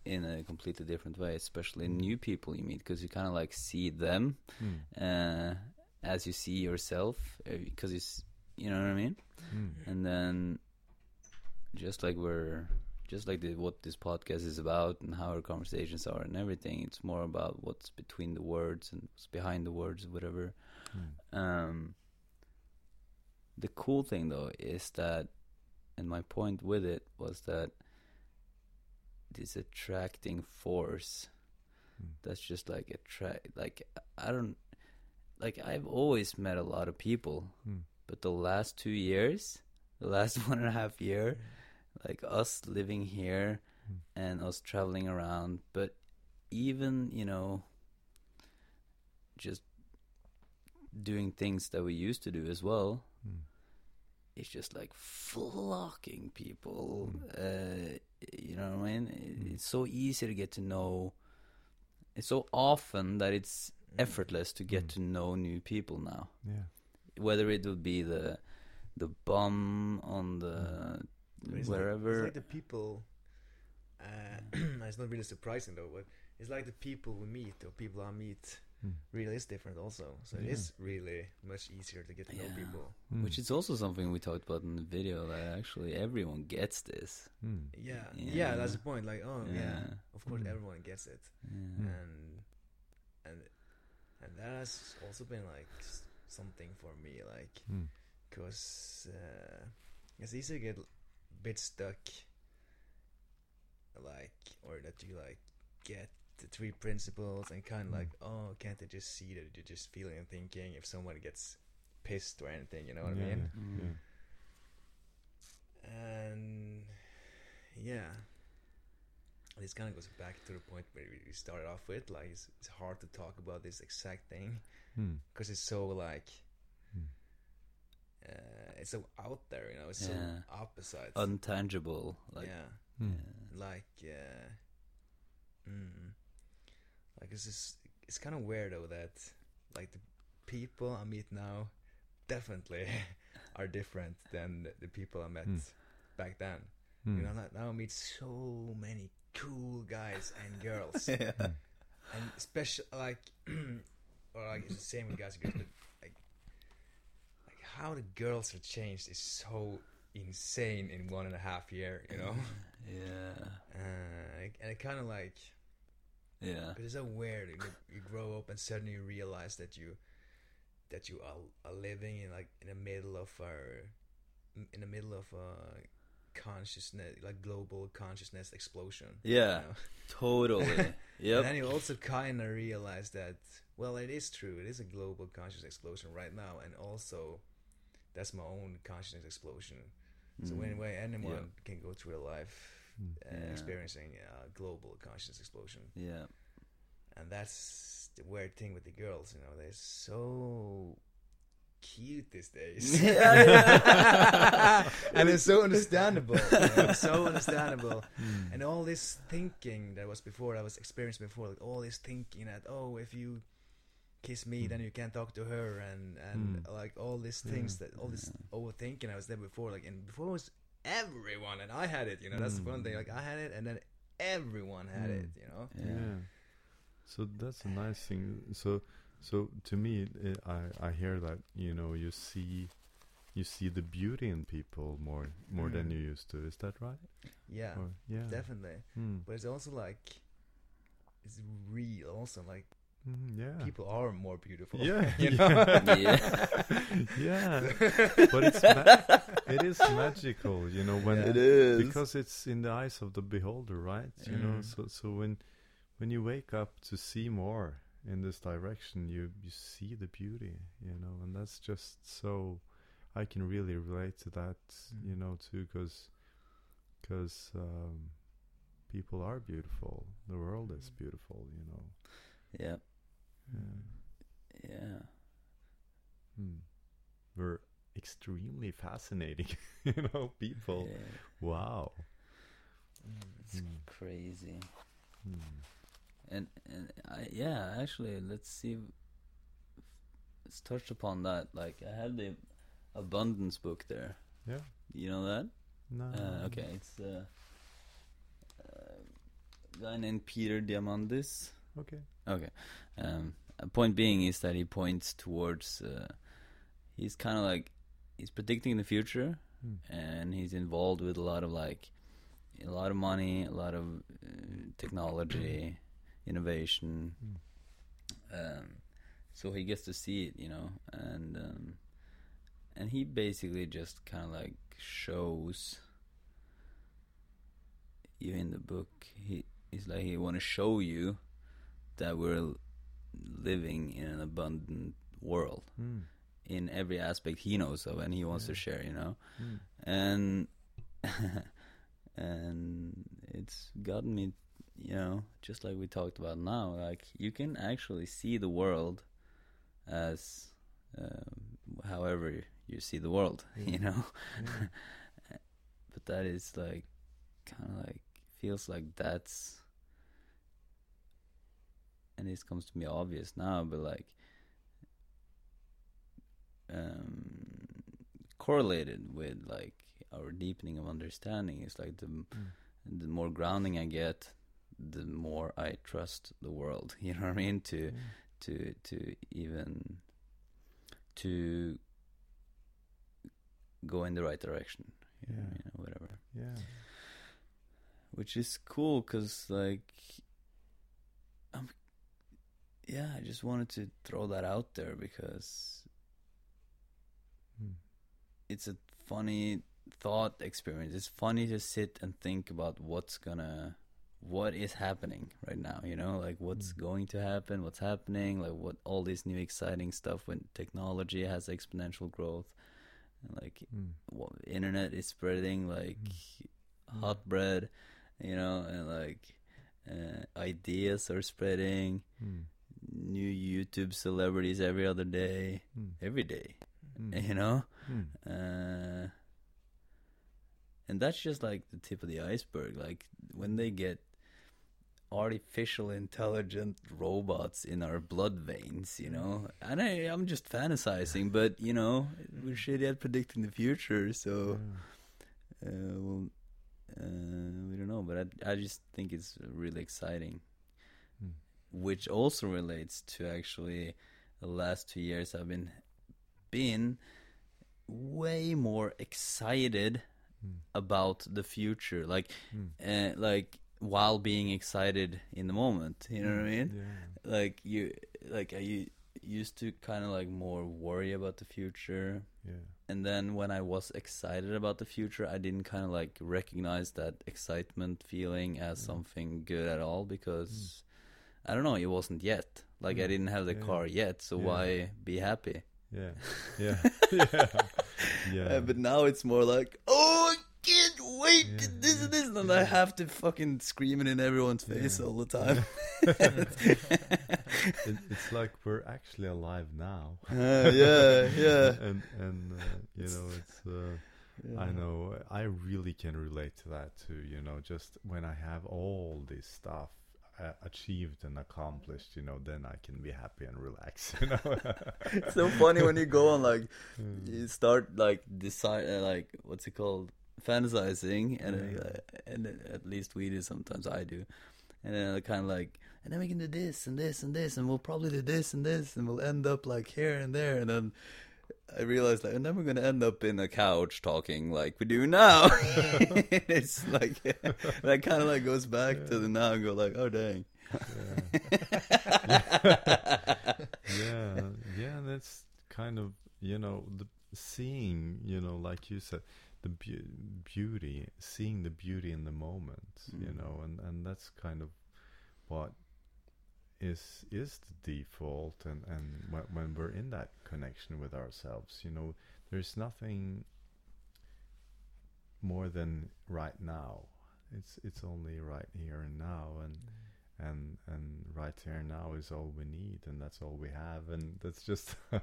in a completely different way, especially Mm. new people you meet, because you kind of like see them Mm. uh, as you see yourself, because it's you know what I mean. Mm. And then, just like we're, just like the, what this podcast is about and how our conversations are and everything, it's more about what's between the words and what's behind the words, whatever. Mm. Um, the cool thing though is that, and my point with it was that this attracting force Mm. that's just like attract, like I don't, like I've always met a lot of people, Mm. but the last two years, the last one and a half year, like us living here Mm. and us traveling around, but even, you know, just doing things that we used to do as well, Mm. It's just like flocking people. Uh, you know what I mean? It- Mm. It's so easy to get to know. It's so often that it's Mm. effortless to get Mm. to know new people now Yeah. whether it would be the the bum on the it's wherever Like, it's like the people. Uh, it's not really surprising though, but it's like the people we meet or people I meet Mm. really is different also. So it Yeah. is really much easier to get to know people. Mm. which is also something we talked about in the video that actually everyone gets this Mm. Yeah, Yeah. yeah, that's the point. Like, oh yeah, Yeah. of course Mm. everyone gets it, yeah. And and and that has also been like something for me, like Mm. because uh, it's easy to get a bit stuck, like or that you like get the three principles and kind of Mm. like, oh, can't they just see that you're just feeling and thinking if someone gets pissed or anything, you know what I Yeah, mean? Mm. yeah. And yeah, this kind of goes back to the point where we started off with. Like, it's, it's hard to talk about this exact thing Mm. because it's so like, Mm. uh, it's so out there, you know. It's so opposite. untangible like yeah, Mm. yeah. like uh, mm, like it's just it's kind of weird though that like the people I meet now definitely are different than the- the people I met Hmm. back then. Hmm. You know, now- now I meet so many cool guys and girls, yeah. and especially like, or like it's the same with guys and girls, but like, like how the girls have changed is so insane in one and a half year. You know, Yeah. uh, and it kind of like Yeah. But it's so weird. You, you grow up and suddenly you realize that you that you are, are living in like in the middle of our in the middle of a consciousness, like global consciousness explosion. you Yeah. know? Totally. And yep. then you also kind of realize that well, it is true. It is a global conscious explosion right now, and also that's my own consciousness explosion. So Mm. anyway, anyone Yeah. can go through a life. Uh, Yeah. experiencing a global conscious explosion. Yeah. and that's the weird thing with the girls you know they're so cute these days Yeah, yeah. and it's so understandable you know, so understandable Hmm. and all this thinking that was before i was experiencing before like all this thinking that oh if you kiss me then you can't talk to her and and Mm. like all these things that all this overthinking i was there before like and before it was everyone and i had it you know that's the fun Mm. thing like i had it and then everyone had Mm. it you know Yeah. Yeah. So that's a nice thing. So, so to me, it, I I hear that you know you see, you see the beauty in people more more than Mm. you used to. Is that right? yeah Or, yeah. definitely Mm. but it's also like it's real also like yeah. people are more beautiful Yeah. you know Yeah. yeah. But it's ma- it is magical, you know, when It is. because it's in the eyes of the beholder, right? You know, Mm. so so when when you wake up to see more in this direction, you you see the beauty, you know, and that's just so. I can really relate to that, you Mm. know, too, because because um, people are beautiful. The world is Mm. beautiful, you know. Yeah. Yeah. Yeah. Hmm. We're extremely fascinating, you know, people. Yeah. Wow. It's Hmm. crazy. Hmm. And and I, yeah, actually, let's see. Let's touch upon that. Like I have the abundance book there. Yeah. You know that? No. Uh, okay, it's uh, uh, a guy named Peter Diamandis. Okay. Okay. Um, point being is that he points towards. Uh, he's kind of like he's predicting the future, Hmm. and he's involved with a lot of like a lot of money, a lot of uh, technology, innovation. Hmm. Um, so he gets to see it, you know, and um, and he basically just kind of like shows you in the book. He he's like he want to show you that we're living in an abundant world Hmm. in every aspect he knows of and he wants to share you know Hmm. and and it's gotten me you know just like we talked about now like you can actually see the world as um, however you see the world you know Yeah. but that is like kind of like feels like that's and this comes to me obvious now but like um correlated with like our deepening of understanding is like the Mm. the more grounding I get the more I trust the world you know what I mean to Yeah. to to even to go in the right direction you know, Yeah. you know, whatever Yeah. which is cool because like um, yeah i just wanted to throw that out there because Hmm. it's a funny thought experience it's funny to sit and think about what's gonna what is happening right now you know like what's Mm. going to happen what's happening like what all this new exciting stuff when technology has exponential growth like Hmm. what, internet is spreading like Mm. hot bread, you know, and like uh, ideas are spreading. Hmm. New YouTube celebrities every other day, Hmm. every day, Hmm. you know. Hmm. Uh, and that's just like the tip of the iceberg. Like when they get artificial intelligent robots in our blood veins, you know. And I, I'm just fantasizing, but you know, we're shitty at predicting the future, so uh, well, uh, we don't know. But I, I just think it's really exciting, Mm. Which also relates to actually the last two years I've been been way more excited Mm. about the future, like Mm. uh, like while being excited in the moment. You know what I mean? Yeah. Like you, like i used to kind of like more worry about the future, Yeah. and then when I was excited about the future, I didn't kind of like recognize that excitement feeling as Mm. something good at all because I don't know, it wasn't yet. Like I Mm. didn't have the Yeah. car yet, so Yeah. why be happy? Yeah. Yeah. yeah. Yeah. Uh, but now it's more like, oh, I can't wait Yeah, this and this, and yeah. I have to fucking scream it in everyone's face Yeah. all the time. it, it's like we're actually alive now. Uh, yeah, yeah. and and uh, you know it's. Uh, I know I really can relate to that too. You know, just when I have all this stuff uh, achieved and accomplished, you know, then I can be happy and relax. You know. It's so funny when you go on like Mm. you start like decide uh, like what's it called fantasizing and Yeah. uh, and at least we do sometimes I do and then kind of like and then we can do this and this and this and we'll probably do this and this and we'll end up like here and there and then I realized like and then we're gonna end up in a couch talking like we do now. It's like that kind of like goes back to the now and go like oh dang. Yeah, yeah, and it's kind of you know the seeing, you know, like you said, the beau beauty, seeing the beauty in the moment, you Mm. know, and and that's kind of what is is the default, and and when, when we're in that connection with ourselves, you know, there's nothing more than right now. It's it's only right here and now, and mm. and and right here and now is all we need and that's all we have and that's just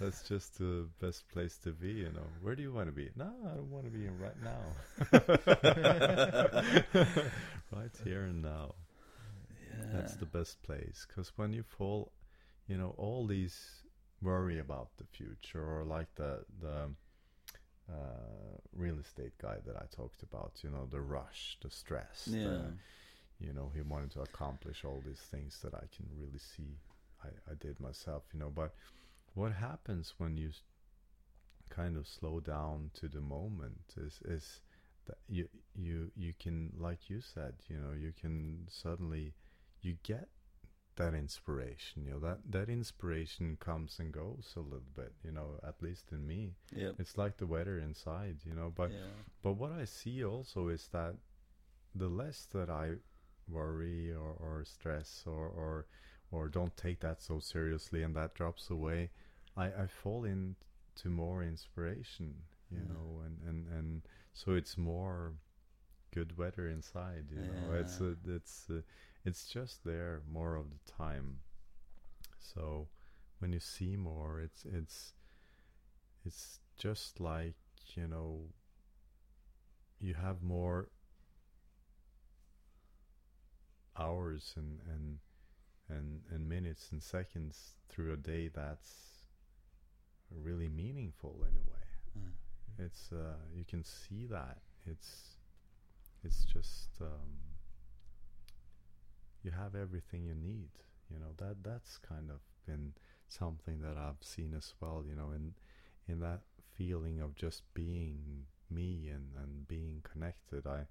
that's just the best place to be you know. Where do you want to be? No i don't want to be in right now. Right here and now that's the best place because when you fall you know all these worry about the future or like the the uh, real estate guy that I talked about, you know, the rush, the stress, the- yeah. you know he wanted to accomplish all these things that i can really see i, I did myself you know. But what happens when you kind of slow down to the moment is is that you you you can like you said you know you can suddenly you get that inspiration you know that that inspiration comes and goes a little bit you know at least in me yep it's like the weather inside you know but yeah but what I see also is that the less that I worry or, or stress or, or or don't take that so seriously and that drops away, I, I fall into more inspiration, you Yeah. know, and, and, and so it's more good weather inside, you know. It's a, it's a, it's just there more of the time. So when you see more, it's it's it's just like you know you have more hours and and and and minutes and seconds through a day that's really meaningful in a way Mm. it's uh you can see that it's it's just um you have everything you need you know that that's kind of been something that I've seen as well you know in in that feeling of just being me and and being connected. I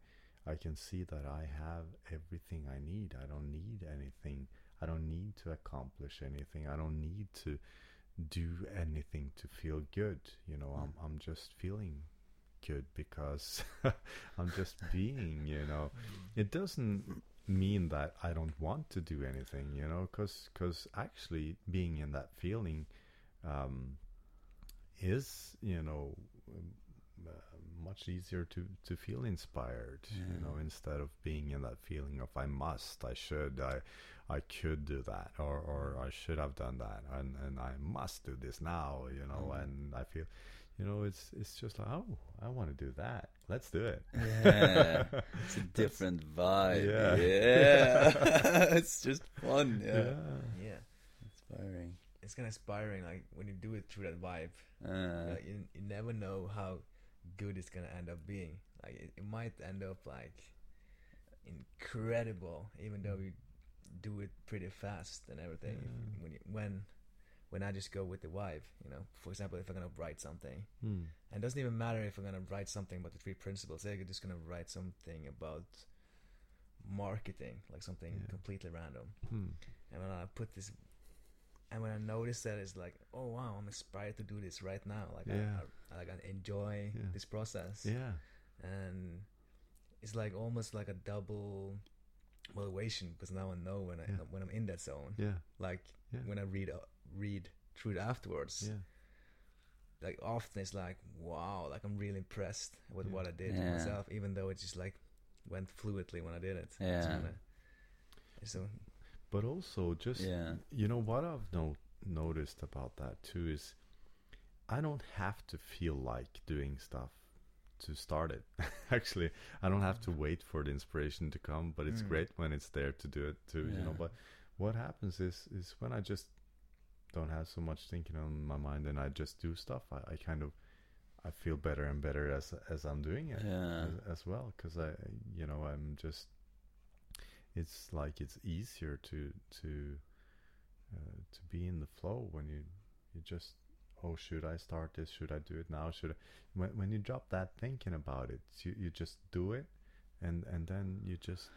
I can see that I have everything I need. I don't need anything. I don't need to accomplish anything. I don't need to do anything to feel good you know. Mm. I'm I'm just feeling good because I'm just being you know. Mm. It doesn't mean that I don't want to do anything, you know, because because actually being in that feeling um, is, you know, uh, much easier to, to feel inspired, you know, instead of being in that feeling of I must, I should, I I could do that, or, or I should have done that, and, and I must do this now, you know, Mm. and I feel, you know, it's it's just like, oh, I want to do that. Let's do it. Yeah, it's a different vibe. Yeah. Yeah, it's just fun. Yeah, yeah. Yeah, inspiring. it's kind of inspiring. Like when you do it through that vibe, Uh, like, you, you never know how good it's gonna end up being. Like it, it might end up like incredible, even though you do it pretty fast and everything. Yeah. When you, when when I just go with the vibe, you know. For example, if I'm gonna write something, Hmm. and it doesn't even matter if I'm gonna write something about the three principles. I'm just gonna write something about marketing, like something Yeah. completely random. Hmm. And when I put this, and when I notice that it's like, oh wow, I'm inspired to do this right now. Like Yeah. I, I, like I enjoy Yeah. this process, Yeah. and it's like almost like a double motivation because now I know when I when I'm in that zone. Yeah. Like when I read uh, read through it afterwards, Yeah. like often it's like wow, like I'm really impressed with Yeah. what I did Yeah. myself, even though it just like went fluidly when I did it. Yeah. so But also, just Yeah. you know what I've no- noticed about that too is I don't have to feel like doing stuff to start it. Actually, I don't have to wait for the inspiration to come, but it's Mm. great when it's there to do it too. You know, but what happens is is when I just don't have so much thinking on my mind and I just do stuff. I, I kind of I feel better and better as as I'm doing it Yeah. as, as well because I you know I'm just it's like it's easier to to uh, to be in the flow when you you just oh should I start this should I do it now should I when when you drop that thinking about it you you just do it and and then you just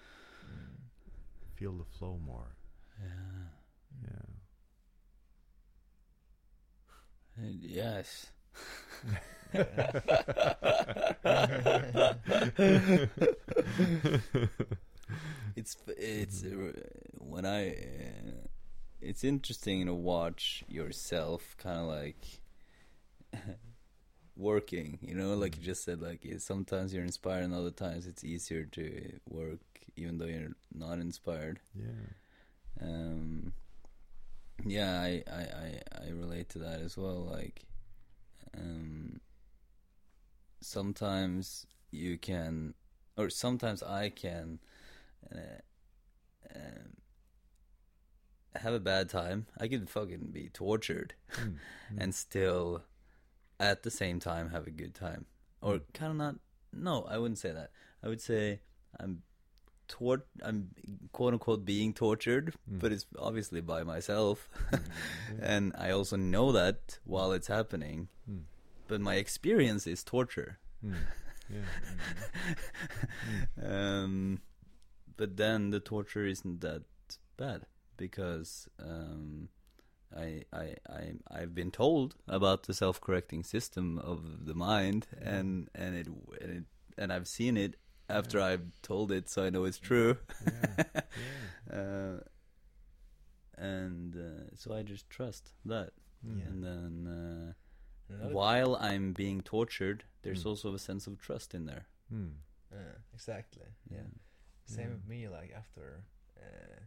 feel the flow more Yeah. yeah Yes. it's it's uh, when I uh, it's interesting to watch yourself kind of like working you know like you just said like sometimes you're inspired and other times it's easier to work even though you're not inspired. Yeah. Um yeah I, I i i relate to that as well like um sometimes you can or sometimes i can uh, um, have a bad time. I could fucking be tortured Mm, and still at the same time have a good time. Or kind of not no i wouldn't say that. I would say i'm tort i'm quote unquote being tortured Mm. but it's obviously by myself Yeah. and i also know that while it's happening Mm, but my experience is torture mm. yeah um but then the torture isn't that bad because um I, I, I, I've been told about the self-correcting system of the mind, Yeah. and and it, and it and I've seen it after I've told it, so I know it's true. yeah yeah uh, and uh, so I just trust that, Mm. and then uh, Another- while I'm being tortured, there's Mm. also a sense of trust in there. Mm. Yeah, exactly. Yeah, Same Yeah. with me. Like after, uh,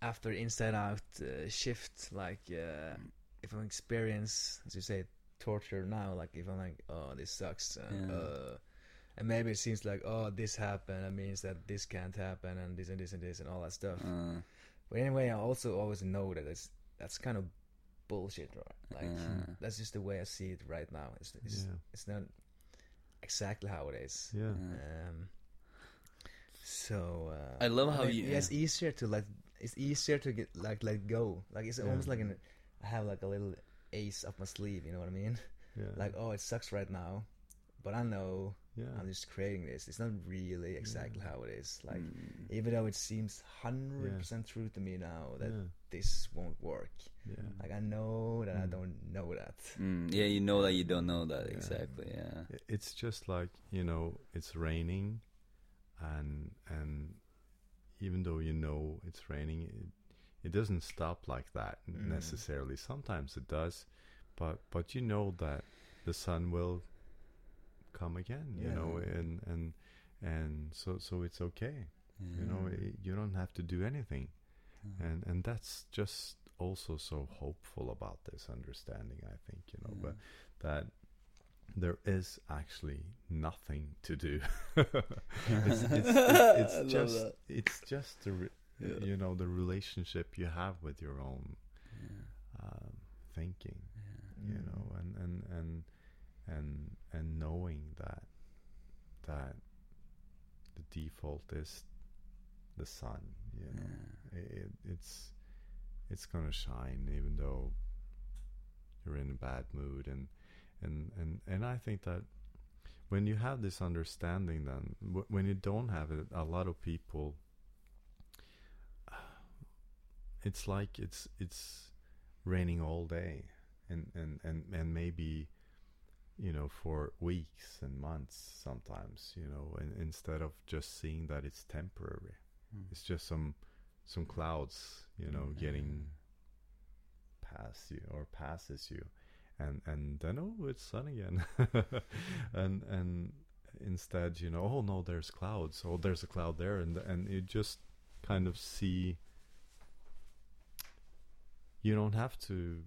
after inside out uh, shift, like uh, if I experience, as you say, torture now, like if I'm like, oh, this sucks, and, Yeah. uh, and maybe it seems like, oh, this happened, that means that this can't happen, and this and this and this and all that stuff. uh, But anyway, I also always know that it's that's kind of bullshit, right? Like uh, that's just the way I see it right now. It's it's, Yeah. it's not exactly how it is. yeah uh, Um, so uh, I love how mean, you- Yeah, it's easier to let. It's easier to get like let go. Like it's Yeah. almost like an. I have like a little ace up my sleeve. You know what I mean? yeah Like oh, it sucks right now, but I know yeah I'm just creating this. It's not really exactly Yeah. how it is. Like mm, even though it seems hundred percent true to me now that yeah this won't work. yeah Like I know that I Mm. don't know that. mm, yeah, you know that you don't know that Yeah. exactly. Yeah, it's just like you know it's raining and and even though you know it's raining it, it doesn't stop like that Mm. necessarily sometimes it does but but you know that the sun will come again you Yeah. know and and and so so it's okay you know Mm. i you don't have to do anything and and that's just also so hopeful about this understanding i think you know but that there is actually nothing to do. it's, it's, it's, it's just that. it's just the re- you know the relationship you have with your own um, thinking Yeah. you know and and and and and knowing that that the default is the sun you know Yeah. it, it, it's it's gonna shine even though you're in a bad mood and and and and I think that when you have this understanding then w- when you don't have it a lot of people it's like it's it's raining all day and and and, and maybe you know for weeks and months sometimes you know and instead of just seeing that it's temporary. Mm. it's just some some clouds you know getting past you or passes you. And and then oh it's sun again. And and instead you know oh no there's clouds. Oh there's a cloud there. And and you just kind of see you don't have to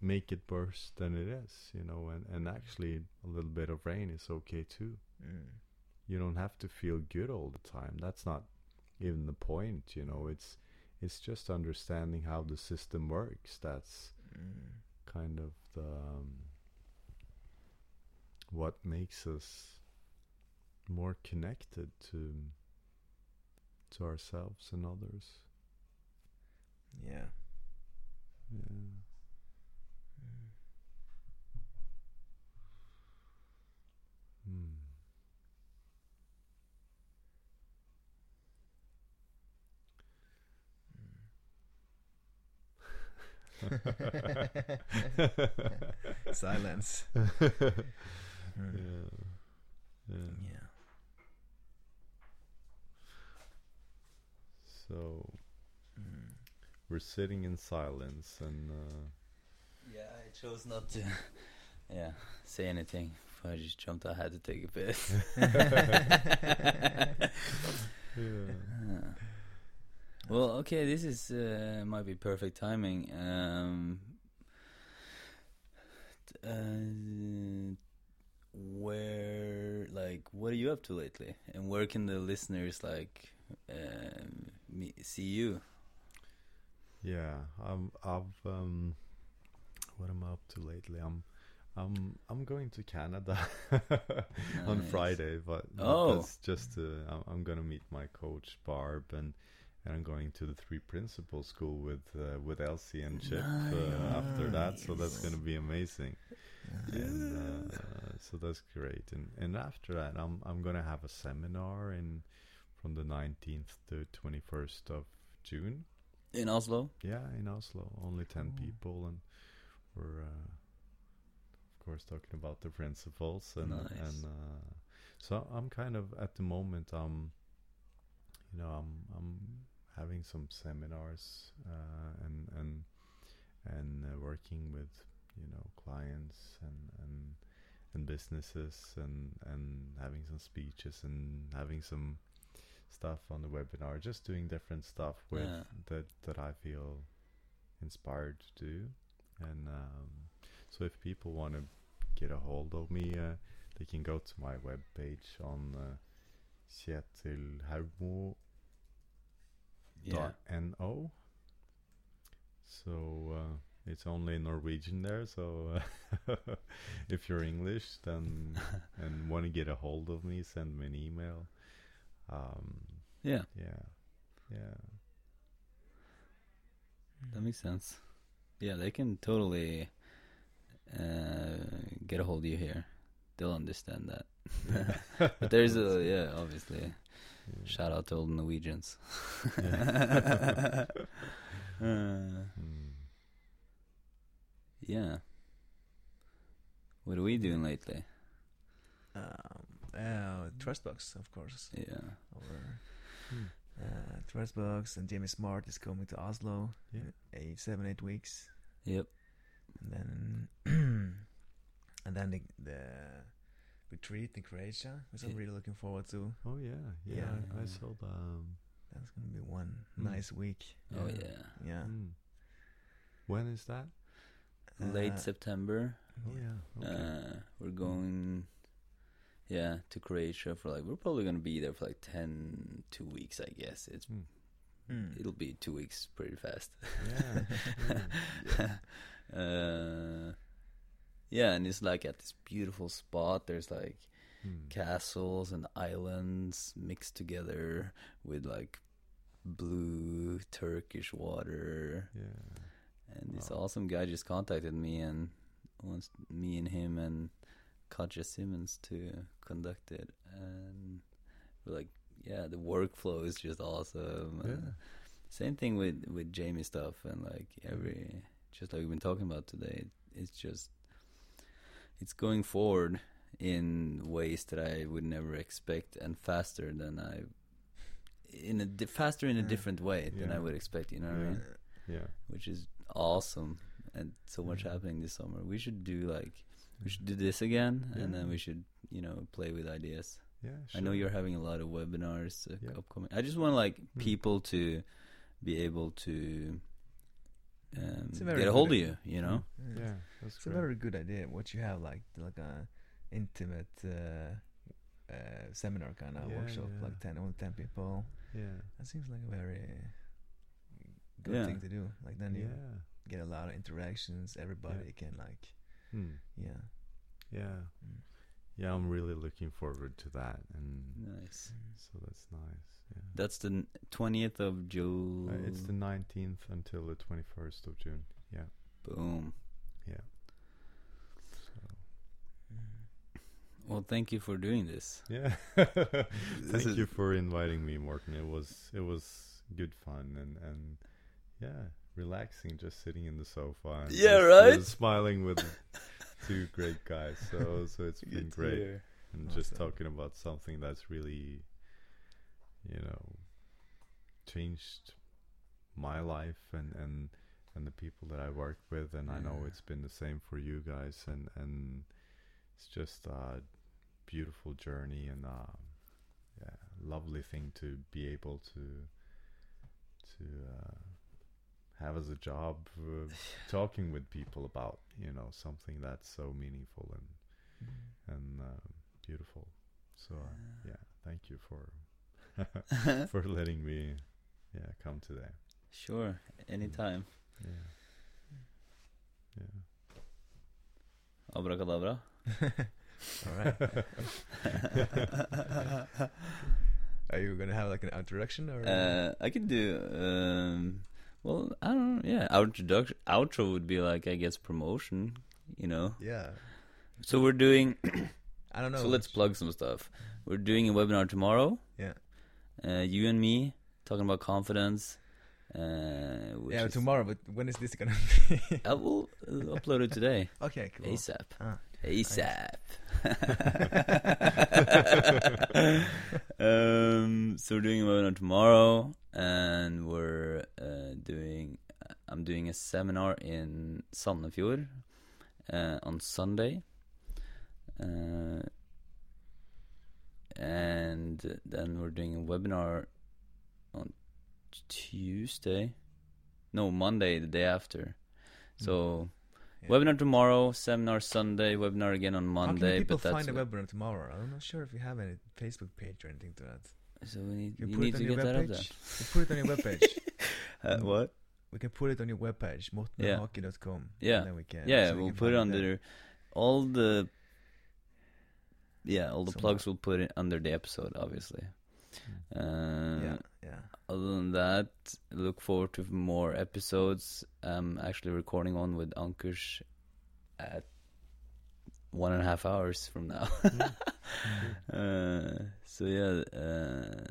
make it worse than it is you know and and actually a little bit of rain is okay too Mm. you don't have to feel good all the time that's not even the point you know it's it's just understanding how the system works that's Mm. kind of the um, what makes us more connected to to ourselves and others Yeah. yeah Hmm. Silence. yeah. Yeah Yeah. so Mm. we're sitting in silence and uh, Yeah, I chose not to. Yeah, say anything. I just jumped. I had to take a piss. yeah well, okay, this is uh, might be perfect timing. Um, uh, where, like, what are you up to lately? And where can the listeners like um, me, see you? Yeah, I'm. I've. Um, what am I up to lately? I'm. I'm. I'm going to Canada on Nice. Friday, but, Oh. that's just. To, I'm, I'm gonna meet my coach Barb, and and I'm going to the Three Principle School with uh, with Elsie and Chip uh, after that. So that's gonna be amazing. And uh, so that's great. And and after that, I'm I'm gonna have a seminar in from the 19th to 21st of June. In Oslo? Yeah, in Oslo, only ten Oh. people, and we're uh, course talking about the principles, and Nice. and uh, so I'm kind of at the moment, um, you know, I'm I'm having some seminars uh, and and and uh, working with you know clients and and and businesses and and having some speeches and having some stuff on the webinar just doing different stuff with Yeah. that that I feel inspired to do and um, so if people want to get a hold of me uh, they can go to my webpage on uh, kjetilhaugmo.no Yeah. no so uh, it's only Norwegian there so uh, if you're English then and want to get a hold of me send me an email. Um, Yeah, yeah. Yeah. That makes sense. Yeah, they can totally uh, get a hold of you here. They'll understand that. but there's a yeah, obviously. Yeah. Shout out to all the Norwegians. Yeah. Uh, Hmm. yeah. What are we doing lately? Um, uh, Trustbox, of course. Yeah. Or Hmm. uh, Trustbox and Jamie Smart is coming to Oslo. Yeah. Eight, seven, eight weeks, Yep. And then and then the, the retreat in Croatia, which I'm really looking forward to. oh yeah yeah, Yeah. I, I saw the um, That's gonna be one Hmm. nice week. Oh Yeah. yeah. Yeah. hmm. when is that late Uh, September. Oh yeah. Okay. Uh, we're going, yeah, to Croatia for like we're probably gonna be there for like 10, two weeks, I guess. It's. Mm. it'll be two weeks pretty fast. Yeah. uh, yeah, and it's like at this beautiful spot. There's like Hmm. castles and islands mixed together with like blue Turkish water. Yeah. And this Wow. awesome guy just contacted me and wants me and him and Katja Simmons to conduct it. And we're like, yeah, the workflow is just awesome. Yeah. Same thing with with Jamie stuff and like every just like we've been talking about today. It's just it's going forward in ways that I would never expect and faster than I in a di- faster in a Yeah. different way than I would expect. You know what I mean? Yeah. which is awesome and so much Yeah. happening this summer. We should do like we should do this again and then we should, you know, play with ideas. Yeah. I know you're having a lot of webinars uh, Yeah. upcoming. I just want like Hmm. people to be able to um, It's a very get a hold of you, you know? Yeah. Yeah. That's It's a very good idea. What you have, like like a intimate uh, uh, seminar kind of Yeah, workshop, yeah. like ten only ten people. Yeah. That seems like a very good Yeah. thing to do. Like then you get a lot of interactions. Everybody can like, Hmm. yeah. Yeah. Mm. Yeah. I'm really looking forward to that, and Nice. so that's nice. Yeah. That's the twentieth of June. Uh, it's the 19th until the 21st of June. Yeah. boom. Yeah. So, Well, thank you for doing this. yeah. Thank you for inviting me, Morten. It was it was good fun and and yeah, relaxing just sitting in the sofa. And Yeah, just, right? smiling with two great guys. So so it's been to great hear. and just talking about something that's really you know changed my life and and and the people that I work with and I know it's been the same for you guys and and it's just a beautiful journey and a yeah lovely thing to be able to to uh, have as a job uh, talking with people about you know something that's so meaningful and and uh, beautiful. So uh, yeah, thank you for for letting me yeah come today. Sure, anytime. Yeah, yeah. Abracadabra. All right. Are you gonna have like an introduction or? Uh, I could do. Um, well, I don't. know. Yeah, introduction outro would be like I guess promotion. You know. yeah. So we're doing. I don't know. so let's plug some stuff. We're doing a webinar tomorrow. Yeah. Uh, you and me talking about confidence. Uh, which Yeah, is- tomorrow. But when is this gonna be? I will uh, upload it today. okay, cool. ASAP. Ah, ASAP. Um, so we're doing a webinar tomorrow, and we're uh, doing. I'm doing a seminar in Sandefjord uh, on Sunday, uh, and then we're doing a webinar on Tuesday. No, Monday, the day after. So Yeah. webinar tomorrow, seminar Sunday, webinar again on Monday. How can people find the webinar tomorrow? I'm not sure if you have any Facebook page or anything to that. So we need, You you put need it to get that up. You put it on your webpage. there. Uh, what? We can put it on your webpage, Yeah. mortenhake.com. Yeah. And then we can. Yeah, so we'll can put it under all the. Yeah, all the Somewhere. plugs we'll put it under the episode, obviously. Uh. Yeah, yeah. Other than that, look forward to more episodes. I'm actually recording one with Ankush at one and a half hours from now. uh, so yeah, uh,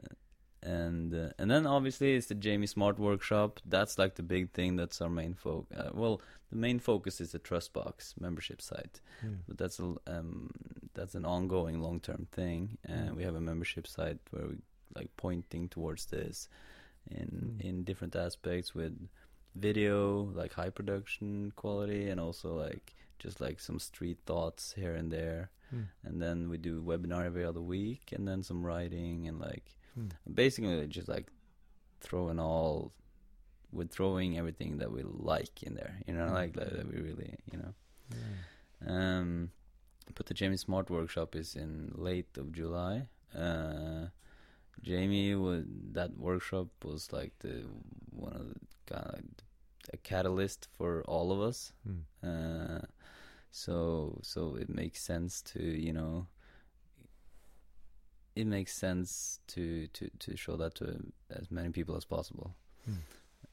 and uh, and then obviously it's the Jamie Smart workshop. That's like the big thing. That's our main focus. Uh, well, the main focus is the Trustbox membership site, Yeah. but that's a um that's an ongoing long term thing. And we have a membership site where we like pointing towards this in Mm. in different aspects with video, like high production quality, and also like just like some street thoughts here and there. Hmm. And then we do webinar every other week, and then some writing and like Hmm. basically just like throwing all we're throwing everything that we like in there. You know, like that, that we really, you know. Um, but the Jamie Smart workshop is in late of July. Uh, Jamie was that workshop was like the one of the kind of like a catalyst for all of us. Mm. Uh, so so it makes sense to you know it makes sense to to to show that to as many people as possible. Hmm.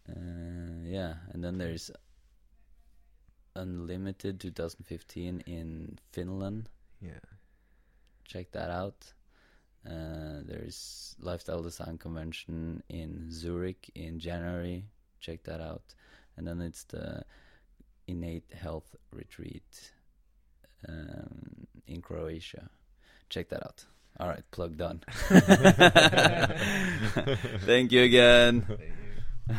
Uh, yeah, and then there's Unlimited 2015 in Finland. Yeah. Check that out. Uh, there's Lifestyle Design Convention in Zurich in January. Check that out. And then it's the Innate Health Retreat um, in Croatia. Check that out. All right, plug done. Thank you again.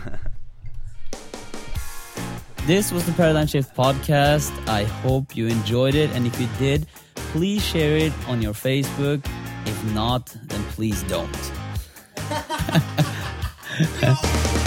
This was the Paradigm Shift podcast. I hope you enjoyed it. And if you did, please share it on your Facebook. If not, then please don't.